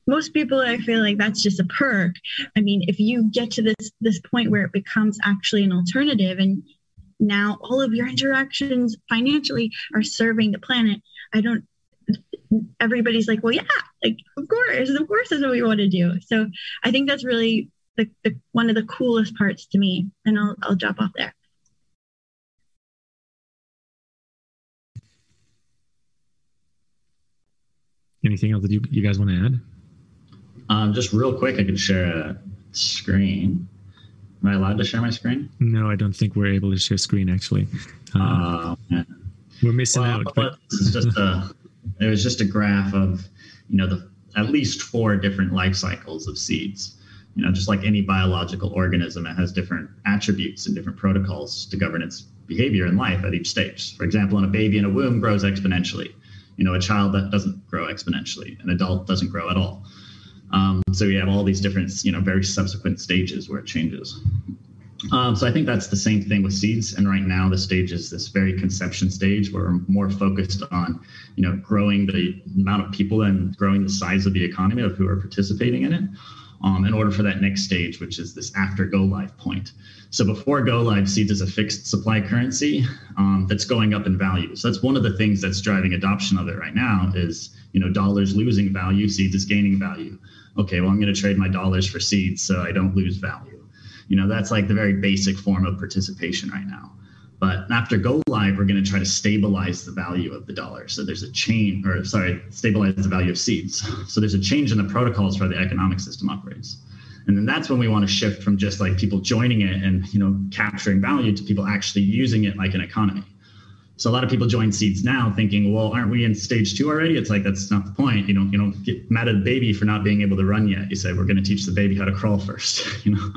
most people I feel like that's just a perk. I mean, if you get to this this point where it becomes actually an alternative and now all of your interactions financially are serving the planet, I don't everybody's like, well, yeah, like of course, of course that's what we want to do. So I think that's really the, the one of the coolest parts to me. And I'll I'll drop off there. Anything else that you, you guys want to add? Um, just real quick, I could share a screen. Am I allowed to share my screen? No, I don't think we're able to share screen actually. Uh, uh, we're missing well, out. But this is just a. It was just a graph of, you know, the at least four different life cycles of seeds you know, just like any biological organism, it has different attributes and different protocols to govern its behavior in life at each stage. For example, in a baby in a womb grows exponentially. You know, a child that doesn't grow exponentially, an adult doesn't grow at all. Um, so you have all these different, you know, very subsequent stages where it changes. Um, so I think that's the same thing with seeds. And right now, the stage is this very conception stage where we're more focused on, you know, growing the amount of people and growing the size of the economy of who are participating in it um, in order for that next stage, which is this after go live point. So before go live, seeds is a fixed supply currency um, that's going up in value. So that's one of the things that's driving adoption of it right now is you know dollars losing value, seeds is gaining value. Okay, well I'm going to trade my dollars for seeds so I don't lose value. You know that's like the very basic form of participation right now. But after go live, we're going to try to stabilize the value of the dollar. So there's a change, or sorry, stabilize the value of seeds. So there's a change in the protocols for the economic system operates. And then that's when we want to shift from just like people joining it and you know capturing value to people actually using it like an economy. So a lot of people join seeds now thinking, well, aren't we in stage two already? It's like that's not the point. You don't you don't get mad at the baby for not being able to run yet. You say we're going to teach the baby how to crawl first. You know.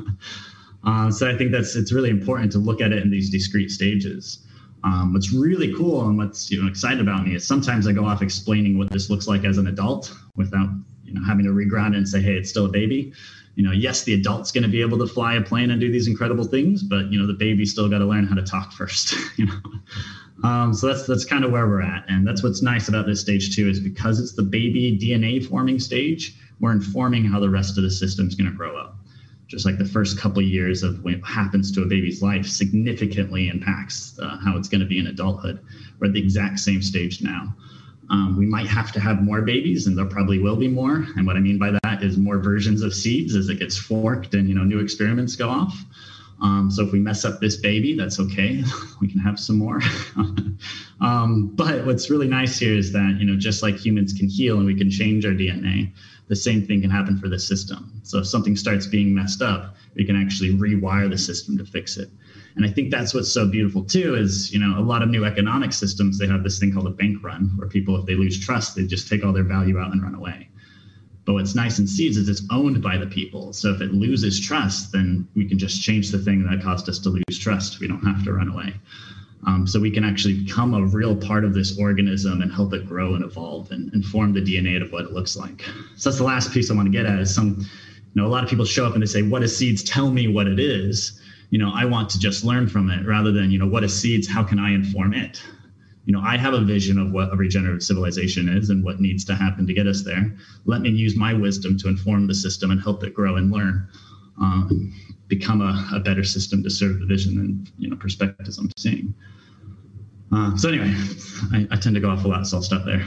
Uh, so I think that's it's really important to look at it in these discrete stages. Um, what's really cool and what's you know excited about me is sometimes I go off explaining what this looks like as an adult without you know having to reground it and say, hey, it's still a baby. You know, yes, the adult's going to be able to fly a plane and do these incredible things, but you know the baby's still got to learn how to talk first. you know. Um, so that's that's kind of where we're at, and that's what's nice about this stage too is because it's the baby DNA forming stage, we're informing how the rest of the system's going to grow up just like the first couple years of what happens to a baby's life significantly impacts uh, how it's going to be in adulthood. We're at the exact same stage now. Um, we might have to have more babies, and there probably will be more. And what I mean by that is more versions of seeds as it gets forked and you know new experiments go off. Um, so if we mess up this baby, that's okay. we can have some more. um, but what's really nice here is that you know just like humans can heal and we can change our DNA, the same thing can happen for the system. So if something starts being messed up, we can actually rewire the system to fix it. And I think that's what's so beautiful too is, you know, a lot of new economic systems, they have this thing called a bank run where people, if they lose trust, they just take all their value out and run away. But what's nice in seeds is it's owned by the people. So if it loses trust, then we can just change the thing that caused us to lose trust. We don't have to run away. Um, so we can actually become a real part of this organism and help it grow and evolve and, and form the DNA of what it looks like. So that's the last piece I want to get at is some, you know, a lot of people show up and they say, what is seeds? Tell me what it is. You know, I want to just learn from it rather than, you know, what is seeds? How can I inform it? You know, I have a vision of what a regenerative civilization is and what needs to happen to get us there. Let me use my wisdom to inform the system and help it grow and learn. Um, become a, a, better system to serve the vision and you know perspectives I'm seeing. Uh, so anyway, I, I, tend to go off a lot, so I'll stop there.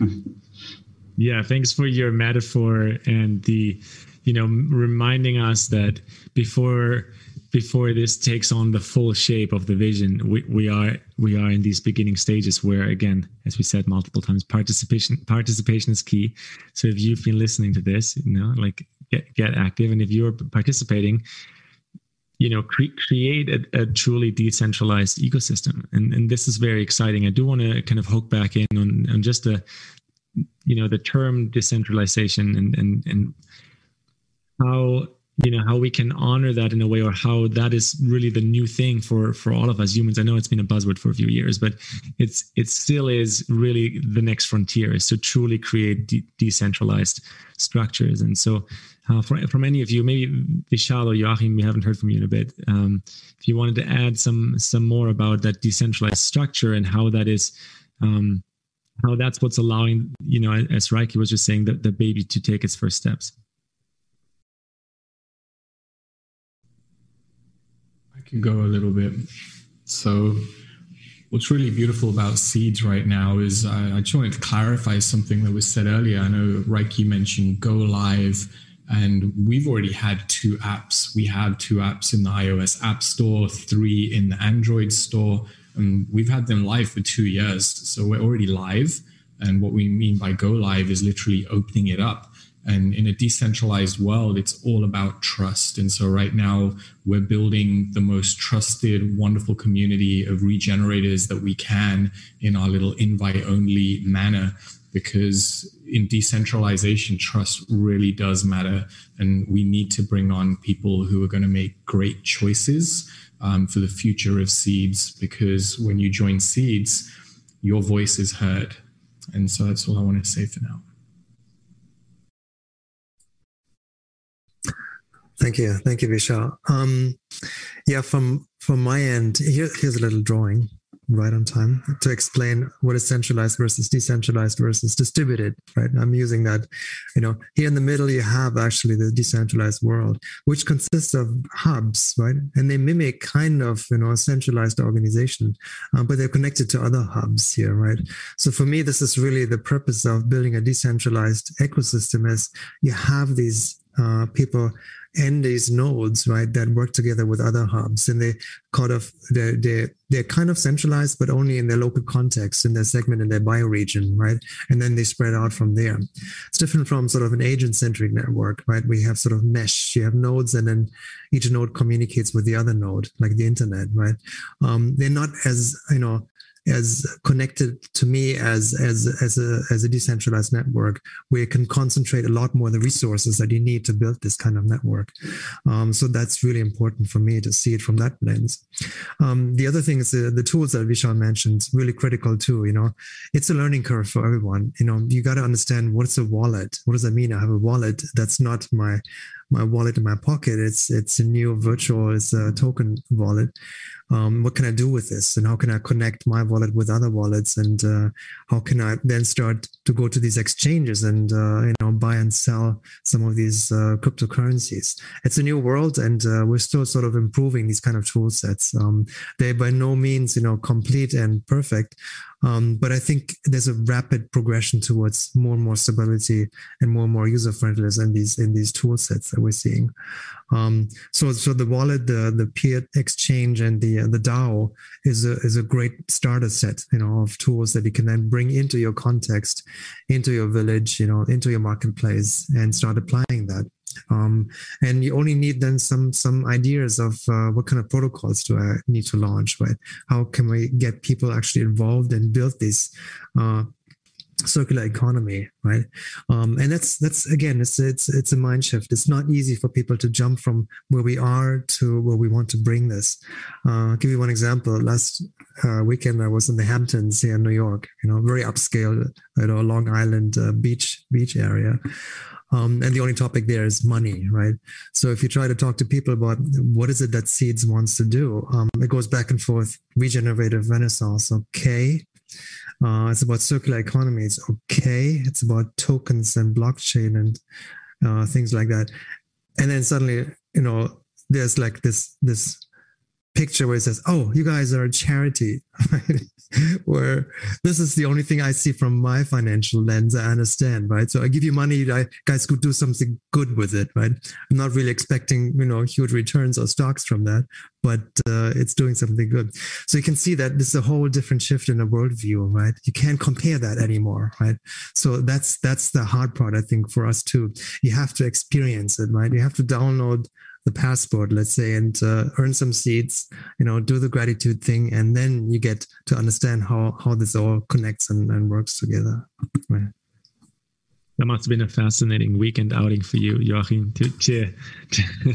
yeah, thanks for your metaphor and the, you know, reminding us that before before this takes on the full shape of the vision, we, we are we are in these beginning stages where again, as we said multiple times, participation participation is key. So if you've been listening to this, you know, like get get active, and if you're participating, you know cre- create a, a, truly decentralized ecosystem. And and this is very exciting. I do want to kind of hook back in on, on just the you know the term decentralization and and and how you know how we can honor that in a way or how that is really the new thing for for all of us humans. I know it's been a buzzword for a few years but it's it still is really the next frontier is to truly create de- decentralized structures. And so uh, for, from any of you maybe vishal or joachim we haven't heard from you in a bit um, if you wanted to add some some more about that decentralized structure and how that is um, how that's what's allowing you know as Rieki was just saying the baby to take its first steps can go a little bit. So, what's really beautiful about seeds right now is I, I just wanted to clarify something that was said earlier. I know Rieki mentioned Go Live, and we've already had two apps. We have two apps in the iOS App Store, three in the Android Store, and we've had them live for two years. So, we're already live. And what we mean by go live is literally opening it up. And in a decentralized world, it's all about trust. And so right now, we're building the most trusted, wonderful community of regenerators that we can in our little invite only manner. Because in decentralization, trust really does matter. And we need to bring on people who are going to make great choices um, for the future of seeds. Because when you join seeds, your voice is heard. And so that's all I want to say for now. Thank you, thank you, Vishal. Um, yeah, from from my end, here, here's a little drawing right on time to explain what is centralized versus decentralized versus distributed right? I'm using that you know here in the middle you have actually the decentralized world which consists of hubs right? And they mimic kind of you know a centralized organization uh, but they're connected to other hubs here right? So for me this is really the purpose of building a decentralized ecosystem is you have these uh, people and these nodes, right, that work together with other hubs, and they kind of they're they're, they're kind of centralized, but only in their local context, in their segment, in their bioregion, right, and then they spread out from there. It's different from sort of an agent-centric network, right? We have sort of mesh. You have nodes, and then each node communicates with the other node, like the internet, right? Um, they're not as you know as connected to me as as as a as a decentralized network where you can concentrate a lot more the resources that you need to build this kind of network. Um, so that's really important for me to see it from that lens. Um, the other thing is the, the tools that vishal mentioned really critical too you know. It's a learning curve for everyone you know. You got to understand what's a wallet? What does that mean? I have a wallet that's not my my wallet in my pocket it's it's a new virtual it's a token wallet um, what can I do with this? And how can I connect my wallet with other wallets? And uh, how can I then start to go to these exchanges and uh, you know buy and sell some of these uh, cryptocurrencies? It's a new world, and uh, we're still sort of improving these kind of tool sets. Um, they're by no means you know complete and perfect, um, but I think there's a rapid progression towards more and more stability and more and more user friendliness in these in these tool sets that we're seeing. Um, so so the wallet, the the peer exchange, and the uh, the DAO is a is a great starter set, you know, of tools that you can then bring into your context, into your village, you know, into your marketplace, and start applying that. Um, and you only need then some some ideas of uh, what kind of protocols do I need to launch, right? How can we get people actually involved and build this uh, circular economy right? Um, and that's that's again it's it's it's a mind shift. It's not easy for people to jump from where we are to where we want to bring this. Uh, I'll give you one example. Last uh, weekend i was in the hamptons here in new york you know very upscale you know long island uh, beach beach area um, and the only topic there is money, right? So if you try to talk to people about what is it that Seeds wants to do, um, it goes back and forth. Regenerative Renaissance, okay. Uh, it's about circular economies, okay. It's about tokens and blockchain and uh, things like that. And then suddenly, you know, there's like this this picture where it says, "Oh, you guys are a charity," right? where this is the only thing I see from my financial lens. I understand, right? So I give you money, you guys could do something good with it, right? I'm not really expecting, you know, huge returns or stocks from that, but uh, it's doing something good. So you can see that this is a whole different shift in the worldview, right? You can't compare that anymore, right? So that's that's the hard part, I think, for us too. You have to experience it, right? You have to download the passport, let's say, and uh, earn some seeds, you know, do the gratitude thing, and then you get to understand how how this all connects and, and works together. Right. that must have been a fascinating weekend outing for you, Joachim, to to,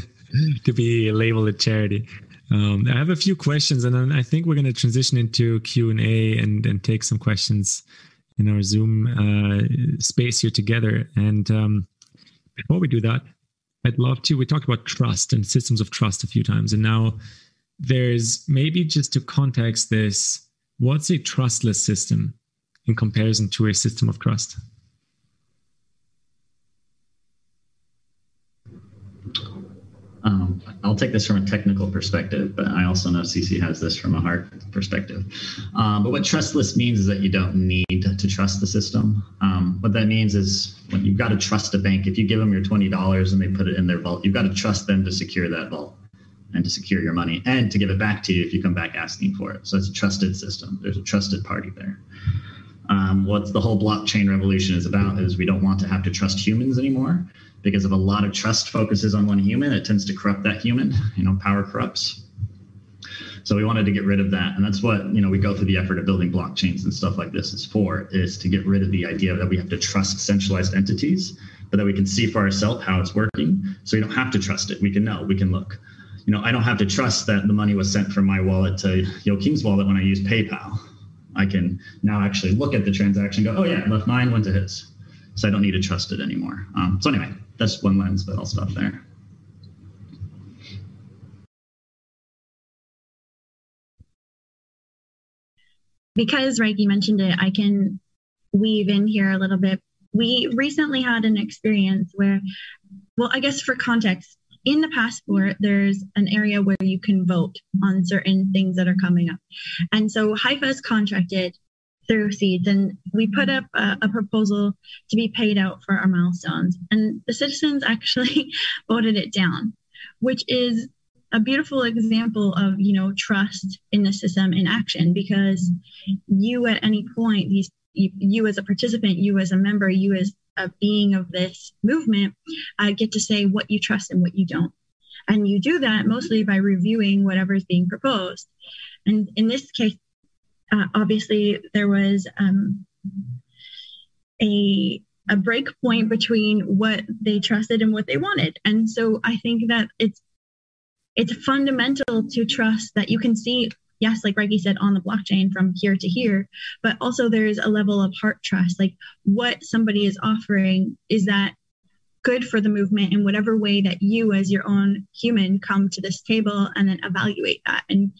to be labeled a charity. Um, I have a few questions, and then I think we're going to transition into Q and A and take some questions in our Zoom uh, space here together. And um, before we do that, I'd love to. We talked about trust and systems of trust a few times, and now there's maybe just to context this. What's a trustless system in comparison to a system of trust? Um, I'll take this from a technical perspective, but I also know CC has this from a heart perspective. Um, but what trustless means is that you don't need to trust the system. Um, what that means is when you've got to trust a bank. If you give them your twenty dollars and they put it in their vault, you've got to trust them to secure that vault and to secure your money and to give it back to you if you come back asking for it. So it's a trusted system. There's a trusted party there. Um, what the whole blockchain revolution is about is we don't want to have to trust humans anymore because if a lot of trust focuses on one human, it tends to corrupt that human. You know, power corrupts. So we wanted to get rid of that, and that's what you know we go through the effort of building blockchains and stuff like this is for is to get rid of the idea that we have to trust centralized entities, but that we can see for ourselves how it's working. So we don't have to trust it. We can know. We can look. You know, I don't have to trust that the money was sent from my wallet to Joachim's wallet when I use PayPal. I can now actually look at the transaction, go, oh yeah, left mine, went to his. So I don't need to trust it anymore. Um, so anyway, that's one lens, but I'll stop there. Because Rieki mentioned it, I can weave in here a little bit. We recently had an experience where, well, I guess for context, in the passport, there's an area where you can vote on certain things that are coming up. And so Hypha is contracted through seeds and we put up a, a, proposal to be paid out for our milestones and the citizens actually voted it down which is a beautiful example of you know trust in the system in action because you at any point these you, you as a participant you as a member you as a being of this movement uh, get to say what you trust and what you don't. And you do that mostly by reviewing whatever is being proposed. And in this case uh, obviously there was um, a a break point between what they trusted and what they wanted. And so i think that it's it's fundamental to trust that you can see yes like Rieki said on the blockchain from here to here but also there's a level of heart trust. Like what somebody is offering is that good for the movement in whatever way that you as your own human come to this table and then evaluate that. And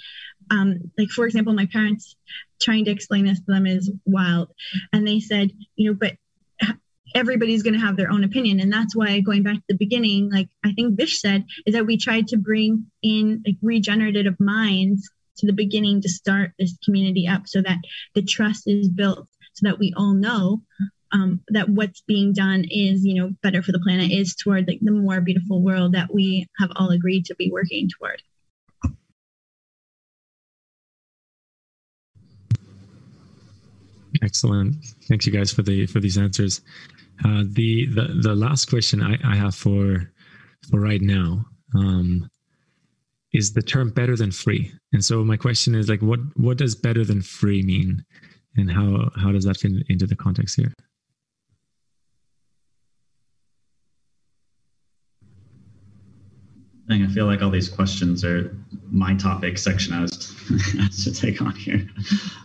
um, like for example my parents trying to explain this to them is wild. And they said you know but everybody's going to have their own opinion. And that's why going back to the beginning like i think vish said is that we tried to bring in like regenerative minds to the beginning to start this community up so that the trust is built so that we all know um, that what's being done is you know better for the planet is toward like the more beautiful world that we have all agreed to be working toward Excellent. Thank you guys for the for these answers. Uh, the, the the last question I, I have for for right now um, is the term better than free. And so my question is like, what what does better than free mean, and how how does that fit into the context here? I feel like all these questions are my topic section I was to take on here.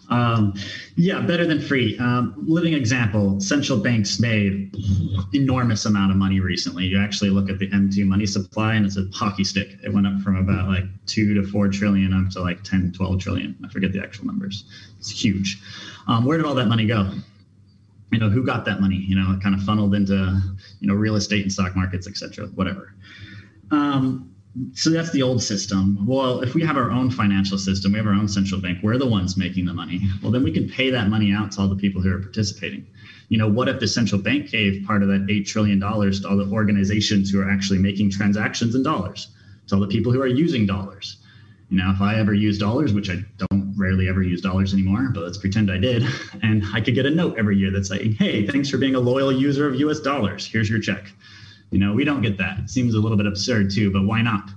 Um, yeah, better than free. Um, living example: central banks made enormous amount of money recently. You actually look at the M2 money supply, and it's a hockey stick. It went up from about like two to four trillion up to like 10, 12 trillion. I forget the actual numbers. It's huge. Um, where did all that money go? You know, who got that money? You know, it kind of funneled into you know real estate and stock markets, etc. Whatever. Um, so that's the old system. Well, if we have our own financial system, we have our own central bank, we're the ones making the money. Well, then we can pay that money out to all the people who are participating. You know, what if the central bank gave part of that $8 trillion to all the organizations who are actually making transactions in dollars, to all the people who are using dollars? You know, if I ever use dollars, which I don't rarely ever use dollars anymore, but let's pretend I did, and I could get a note every year that's saying, hey, thanks for being a loyal user of US dollars. Here's your check. You know, we don't get that. It seems a little bit absurd too, but why not?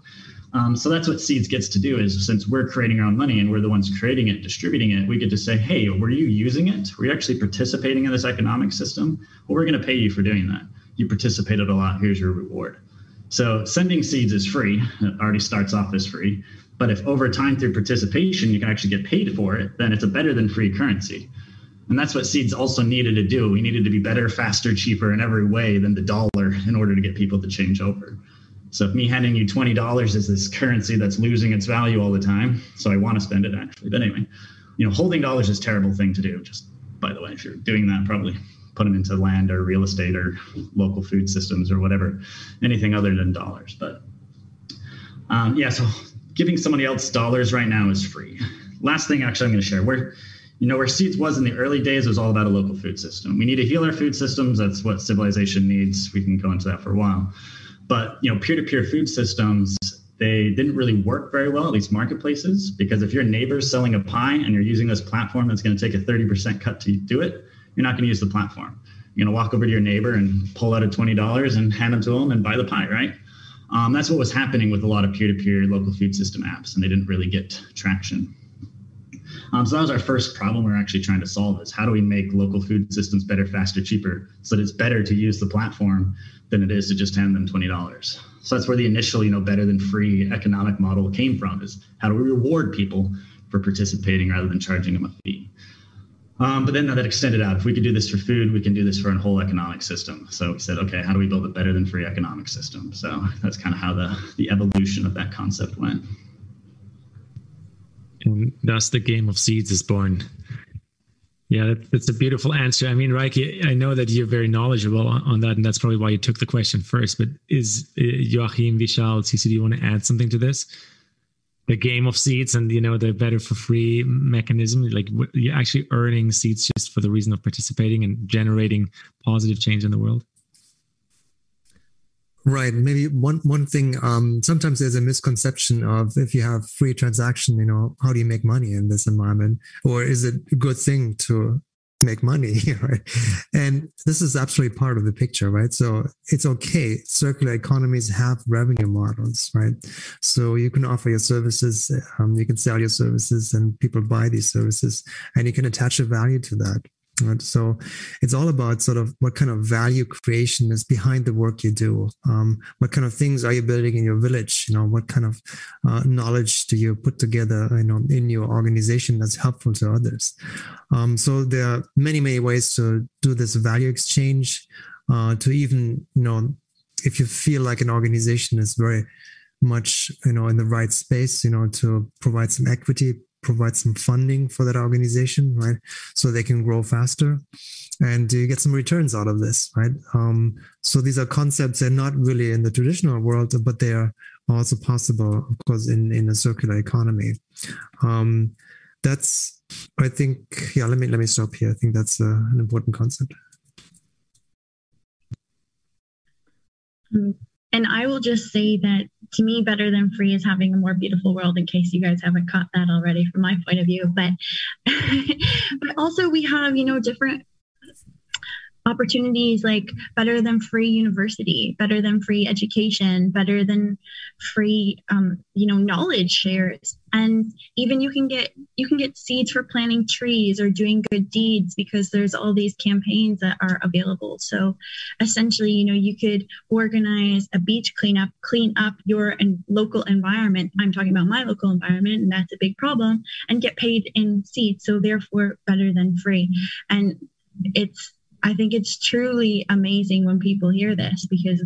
Um, so that's what Seeds gets to do is since we're creating our own money and we're the ones creating it, distributing it, we get to say, hey, were you using it? Were you actually participating in this economic system? Well, we're going to pay you for doing that. You participated a lot. Here's your reward. So sending seeds is free. It already starts off as free. But if over time through participation you can actually get paid for it, then it's a better than free currency. And that's what seeds also needed to do. We needed to be better, faster, cheaper in every way than the dollar in order to get people to change over. So if me handing you twenty dollars is this currency that's losing its value all the time, so I want to spend it actually. But anyway, you know, holding dollars is a terrible thing to do. Just by the way, if you're doing that, probably put them into land or real estate or local food systems or whatever, anything other than dollars. But um, yeah, so giving somebody else dollars right now is free. Last thing, actually, I'm going to share where you know where seeds was in the early days was all about a local food system. We need to heal our food systems. That's what civilization needs. We can go into that for a while. But you know, peer-to-peer food systems they didn't really work very well, at least marketplaces, because if your neighbor's selling a pie and you're using this platform that's going to take a 30% cut to do it, you're not going to use the platform. You're going to walk over to your neighbor and pull out a $20 and hand them to them and buy the pie, right? Um, that's what was happening with a lot of peer-to-peer local food system apps, and they didn't really get traction. Um, so that was our first problem we're actually trying to solve is how do we make local food systems better, faster, cheaper, so that it's better to use the platform than it is to just hand them $20. So that's where the initial, you know, better than free economic model came from is how do we reward people for participating rather than charging them a fee? Um, but then that extended out. If we could do this for food, we can do this for a whole economic system. So we said, okay, how do we build a better than free economic system? So that's kind of how the, the evolution of that concept went. And thus the game of seeds is born. Yeah, that's a beautiful answer. I mean, Rieki, I know that you're very knowledgeable on that, and that's probably why you took the question first. But is uh, Joachim, Vishal, CC, do you want to add something to this? The game of seeds and you know the better for free mechanism, like you're actually earning seeds just for the reason of participating and generating positive change in the world. Right. Maybe one one thing. Um, sometimes there's a misconception of if you have free transaction, you know, how do you make money in this environment, or is it a good thing to make money, right? And this is absolutely part of the picture, right? So it's okay. Circular economies have revenue models, right? So you can offer your services, um, you can sell your services, and people buy these services, and you can attach a value to that. Right? So it's all about sort of what kind of value creation is behind the work you do. Um, what kind of things are you building in your village? You know, what kind of uh, knowledge do you put together, you know, in your organization that's helpful to others? Um, so there are many, many ways to do this value exchange. Uh, to even, you know, if you feel like an organization is very much, you know, in the right space, you know, to provide some equity provide some funding for that organization, right? So they can grow faster and you get some returns out of this, right? Um, so these are concepts that are not really in the traditional world, but they are also possible, of course, in, in a circular economy. Um, that's, I think, yeah, let me, let me stop here. I think that's uh, an important concept. Mm, and I will just say that to me, better than free is having a more beautiful world. In case you guys haven't caught that already, from my point of view, but but also we have you know different opportunities like better than free university better than free education better than free um, you know knowledge shares. And even you can get you can get seeds for planting trees or doing good deeds because there's all these campaigns that are available. So essentially you know you could organize a beach cleanup clean up your and local environment. I'm talking about my local environment and that's a big problem and get paid in seeds so therefore better than free. And it's I think it's truly amazing when people hear this because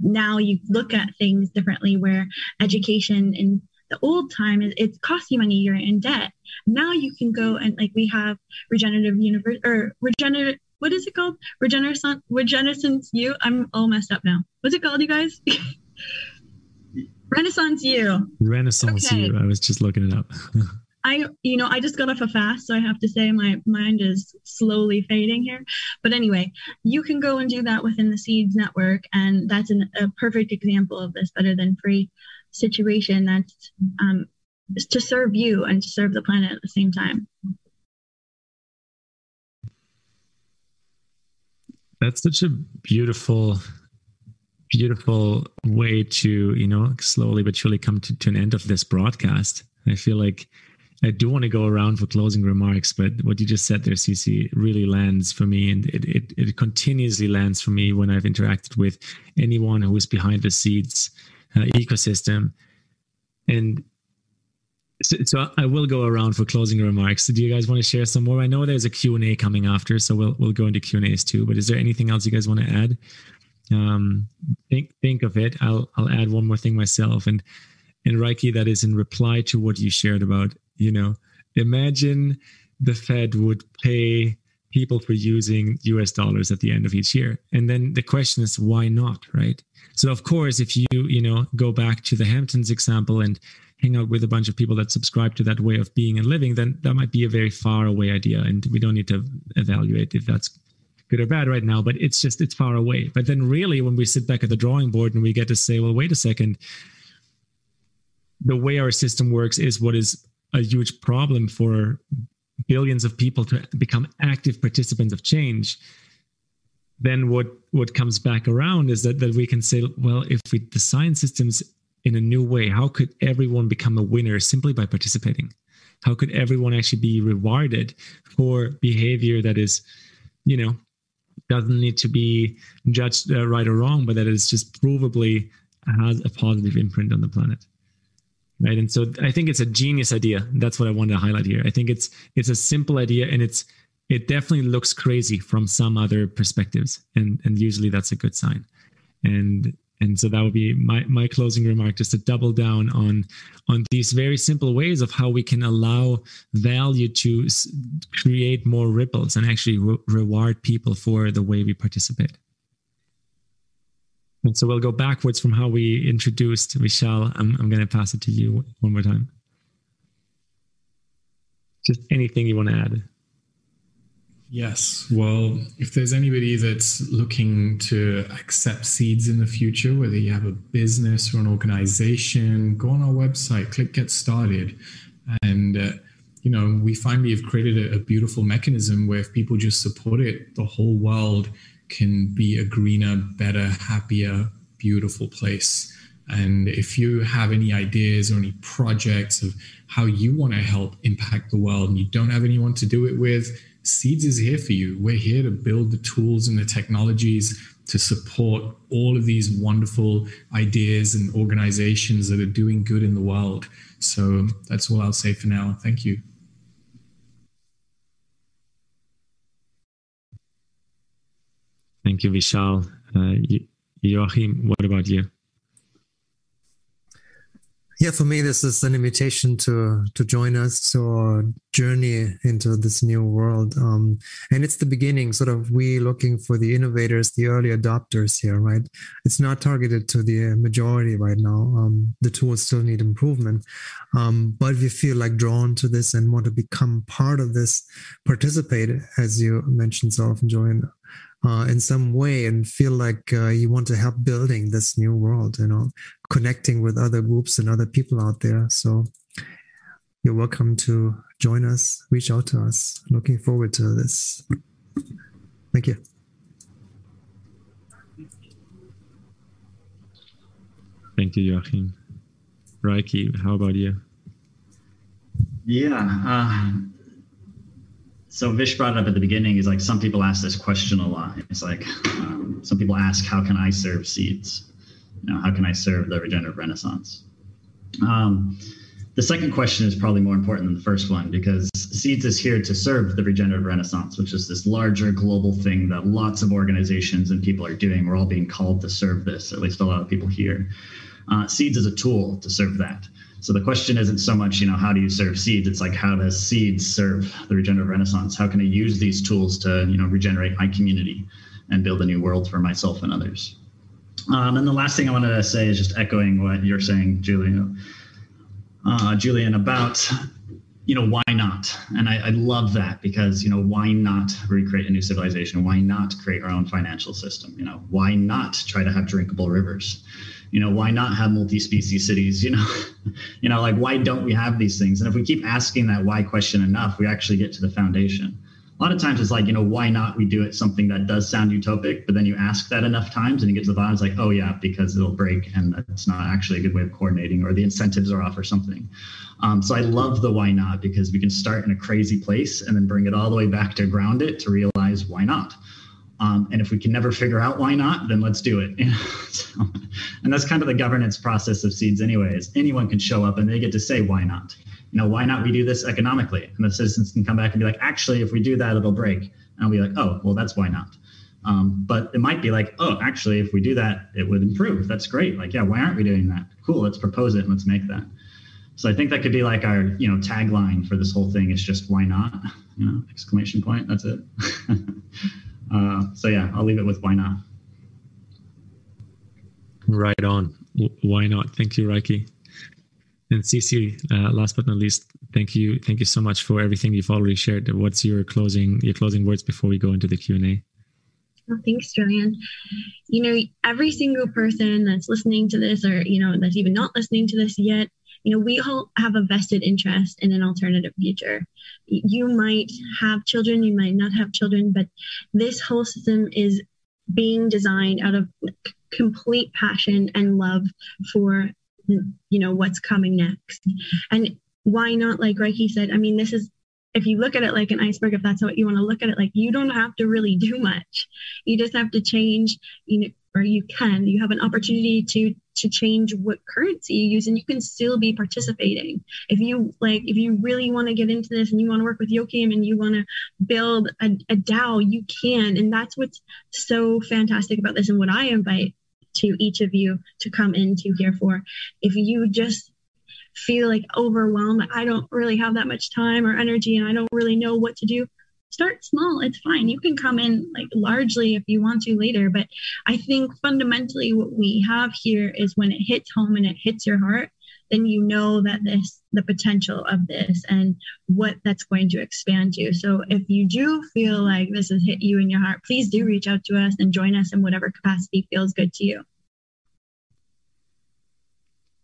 now you look at things differently where education in the old time is it costs you money you're in debt. Now you can go and like we have regenerative universe or regenerative what is it called? Regeneration regeneration you i'm all messed up now. What's it called you guys? Renaissance you renaissance okay. you i was just looking it up I, you know, I just got off a fast, so I have to say my mind is slowly fading here. But anyway, you can go and do that within the Seeds network, and that's an, a perfect example of this better than free situation. That's um, to serve you and to serve the planet at the same time. That's such a beautiful beautiful way to you know slowly but surely come to, to an end of this broadcast. I feel like I do want to go around for closing remarks, but what you just said there, CC, really lands for me, and it, it, it continuously lands for me when I've interacted with anyone who is behind the Seeds uh, ecosystem. And so, so, I will go around for closing remarks. Do you guys want to share some more? I know there's a Q&A coming after, so we'll we'll go into Q&As too. But is there anything else you guys want to add? Um, think think of it. I'll I'll add one more thing myself. And and Rieki, that is in reply to what you shared about you know, imagine the Fed would pay people for using US dollars at the end of each year. And then the question is, why not? Right. So, of course, if you, you know, go back to the Hamptons example and hang out with a bunch of people that subscribe to that way of being and living, then that might be a very far away idea. And we don't need to evaluate if that's good or bad right now, but it's just, it's far away. But then, really, when we sit back at the drawing board and we get to say, well, wait a second, the way our system works is what is a huge problem for billions of people to become active participants of change then what what comes back around is that that we can say well if we design systems in a new way how could everyone become a winner simply by participating? How could everyone actually be rewarded for behavior that is you know doesn't need to be judged uh, right or wrong but that is just provably has a positive imprint on the planet right? And so i think it's a genius idea. That's what i wanted to highlight here. I think it's it's a simple idea and it's it definitely looks crazy from some other perspectives and and usually that's a good sign. And and so that would be my my closing remark just to double down on on these very simple ways of how we can allow value to create more ripples and actually re- reward people for the way we participate and so we'll go backwards from how we introduced Vishal. I'm, I'm going to pass it to you one more time. Just anything you want to add. Yes. Well, if there's anybody that's looking to accept seeds in the future, whether you have a business or an organization, go on our website, click get started. And, uh, you know, we finally have created a, a beautiful mechanism where if people just support it, the whole world can be a greener, better, happier, beautiful place. And if you have any ideas or any projects of how you want to help impact the world and you don't have anyone to do it with, Seeds is here for you. We're here to build the tools and the technologies to support all of these wonderful ideas and organizations that are doing good in the world. So that's all I'll say for now. Thank you. Thank you, Vishal. Uh, Joachim, what about you? Yeah, for me, this is an invitation to to join us to our journey into this new world, um, and it's the beginning. Sort of, we looking for the innovators, the early adopters here, right? It's not targeted to the majority right now. Um, the tools still need improvement, um, but if you feel like drawn to this and want to become part of this, participate, as you mentioned so often, join uh, in some way and feel like uh, you want to help building this new world, you know, connecting with other groups and other people out there. So you're welcome to join us, reach out to us. Looking forward to this. Thank you. Thank you, Joachim. Rieki, how about you? Yeah. Uh, so Vish brought it up at the beginning. Is like some people ask this question a lot. It's like um, some people ask, "How can I serve seeds? You know, how can I serve the regenerative renaissance?" Um, the second question is probably more important than the first one because seeds is here to serve the regenerative renaissance, which is this larger global thing that lots of organizations and people are doing. We're all being called to serve this, at least a lot of people here. Uh, seeds is a tool to serve that. So the question isn't so much, you know, how do you serve seeds? It's like how does seeds serve the regenerative renaissance? How can I use these tools to, you know, regenerate my community and build a new world for myself and others? Um, and the last thing I wanted to say is just echoing what you're saying, Julian, uh, Julian, about you know why not and I, I, love that because you know why not recreate a new civilization why not create our own financial system you know why not try to have drinkable rivers you know why not have multi-species cities you know you know like why don't we have these things and if we keep asking that why question enough we actually get to the foundation a lot of times it's like, you know, why not we do it something that does sound utopic, but then you ask that enough times and you get to the bottom, it's like, oh yeah, because it'll break and it's not actually a good way of coordinating or the incentives are off or something. Um, so I love the why not because we can start in a crazy place and then bring it all the way back to ground it to realize why not. Um, and if we can never figure out why not, then let's do it. so, and that's kind of the governance process of seeds, anyways. Anyone can show up and they get to say why not you know, why not we do this economically? And the citizens can come back and be like, actually, if we do that, it'll break. And I'll be like, oh, well, that's why not. Um, but it might be like, oh, actually, if we do that, it would improve. That's great. Like, yeah, why aren't we doing that? Cool, let's propose it and let's make that. So I think that could be like our, you know, tagline for this whole thing is just why not? You know, exclamation point. That's it. uh, so yeah, I'll leave it with why not. Right on. Why not? Thank you, Rieki. And Cici, uh, last but not least, thank you, thank you so much for everything you've already shared. What's your closing your closing words before we go into the Q and A? Well, thanks, Julian. You know, every single person that's listening to this, or you know, that's even not listening to this yet, you know, we all have a vested interest in an alternative future. You might have children, you might not have children, but this whole system is being designed out of complete passion and love for mm, you know what's coming next. And why not like Rieki said i mean this is if you look at it like an iceberg if that's what you want to look at it like you don't have to really do much. You just have to change you know or you can. You have an opportunity to to change what currency you use and you can still be participating if you like if you really want to get into this and you want to work with Joachim and you want to build a, a dao you can and that's what's so fantastic about this and what i invite to each of you to come into here for. If you just feel like overwhelmed, I don't really have that much time or energy and I don't really know what to do, start small. It's fine. You can come in like largely if you want to later. But I think fundamentally what we have here is when it hits home and it hits your heart, then you know that this the potential of this and what that's going to expand to. So if you do feel like this has hit you in your heart, please do reach out to us and join us in whatever capacity feels good to you.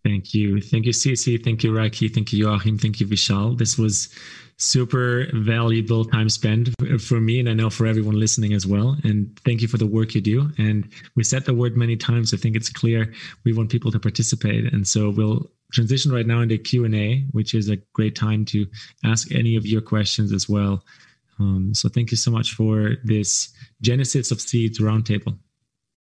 Thank you. Thank you, Cici. Thank you, Rieki. Thank you, Joachim. Thank you, Vishal. This was super valuable time spent for me, and I know for everyone listening as well. And thank you for the work you do. And we said the word many times. I think it's clear we want people to participate. And so we'll transition right now into Q&A, which is a great time to ask any of your questions as well. Um, so thank you so much for this Genesis of Seeds Roundtable.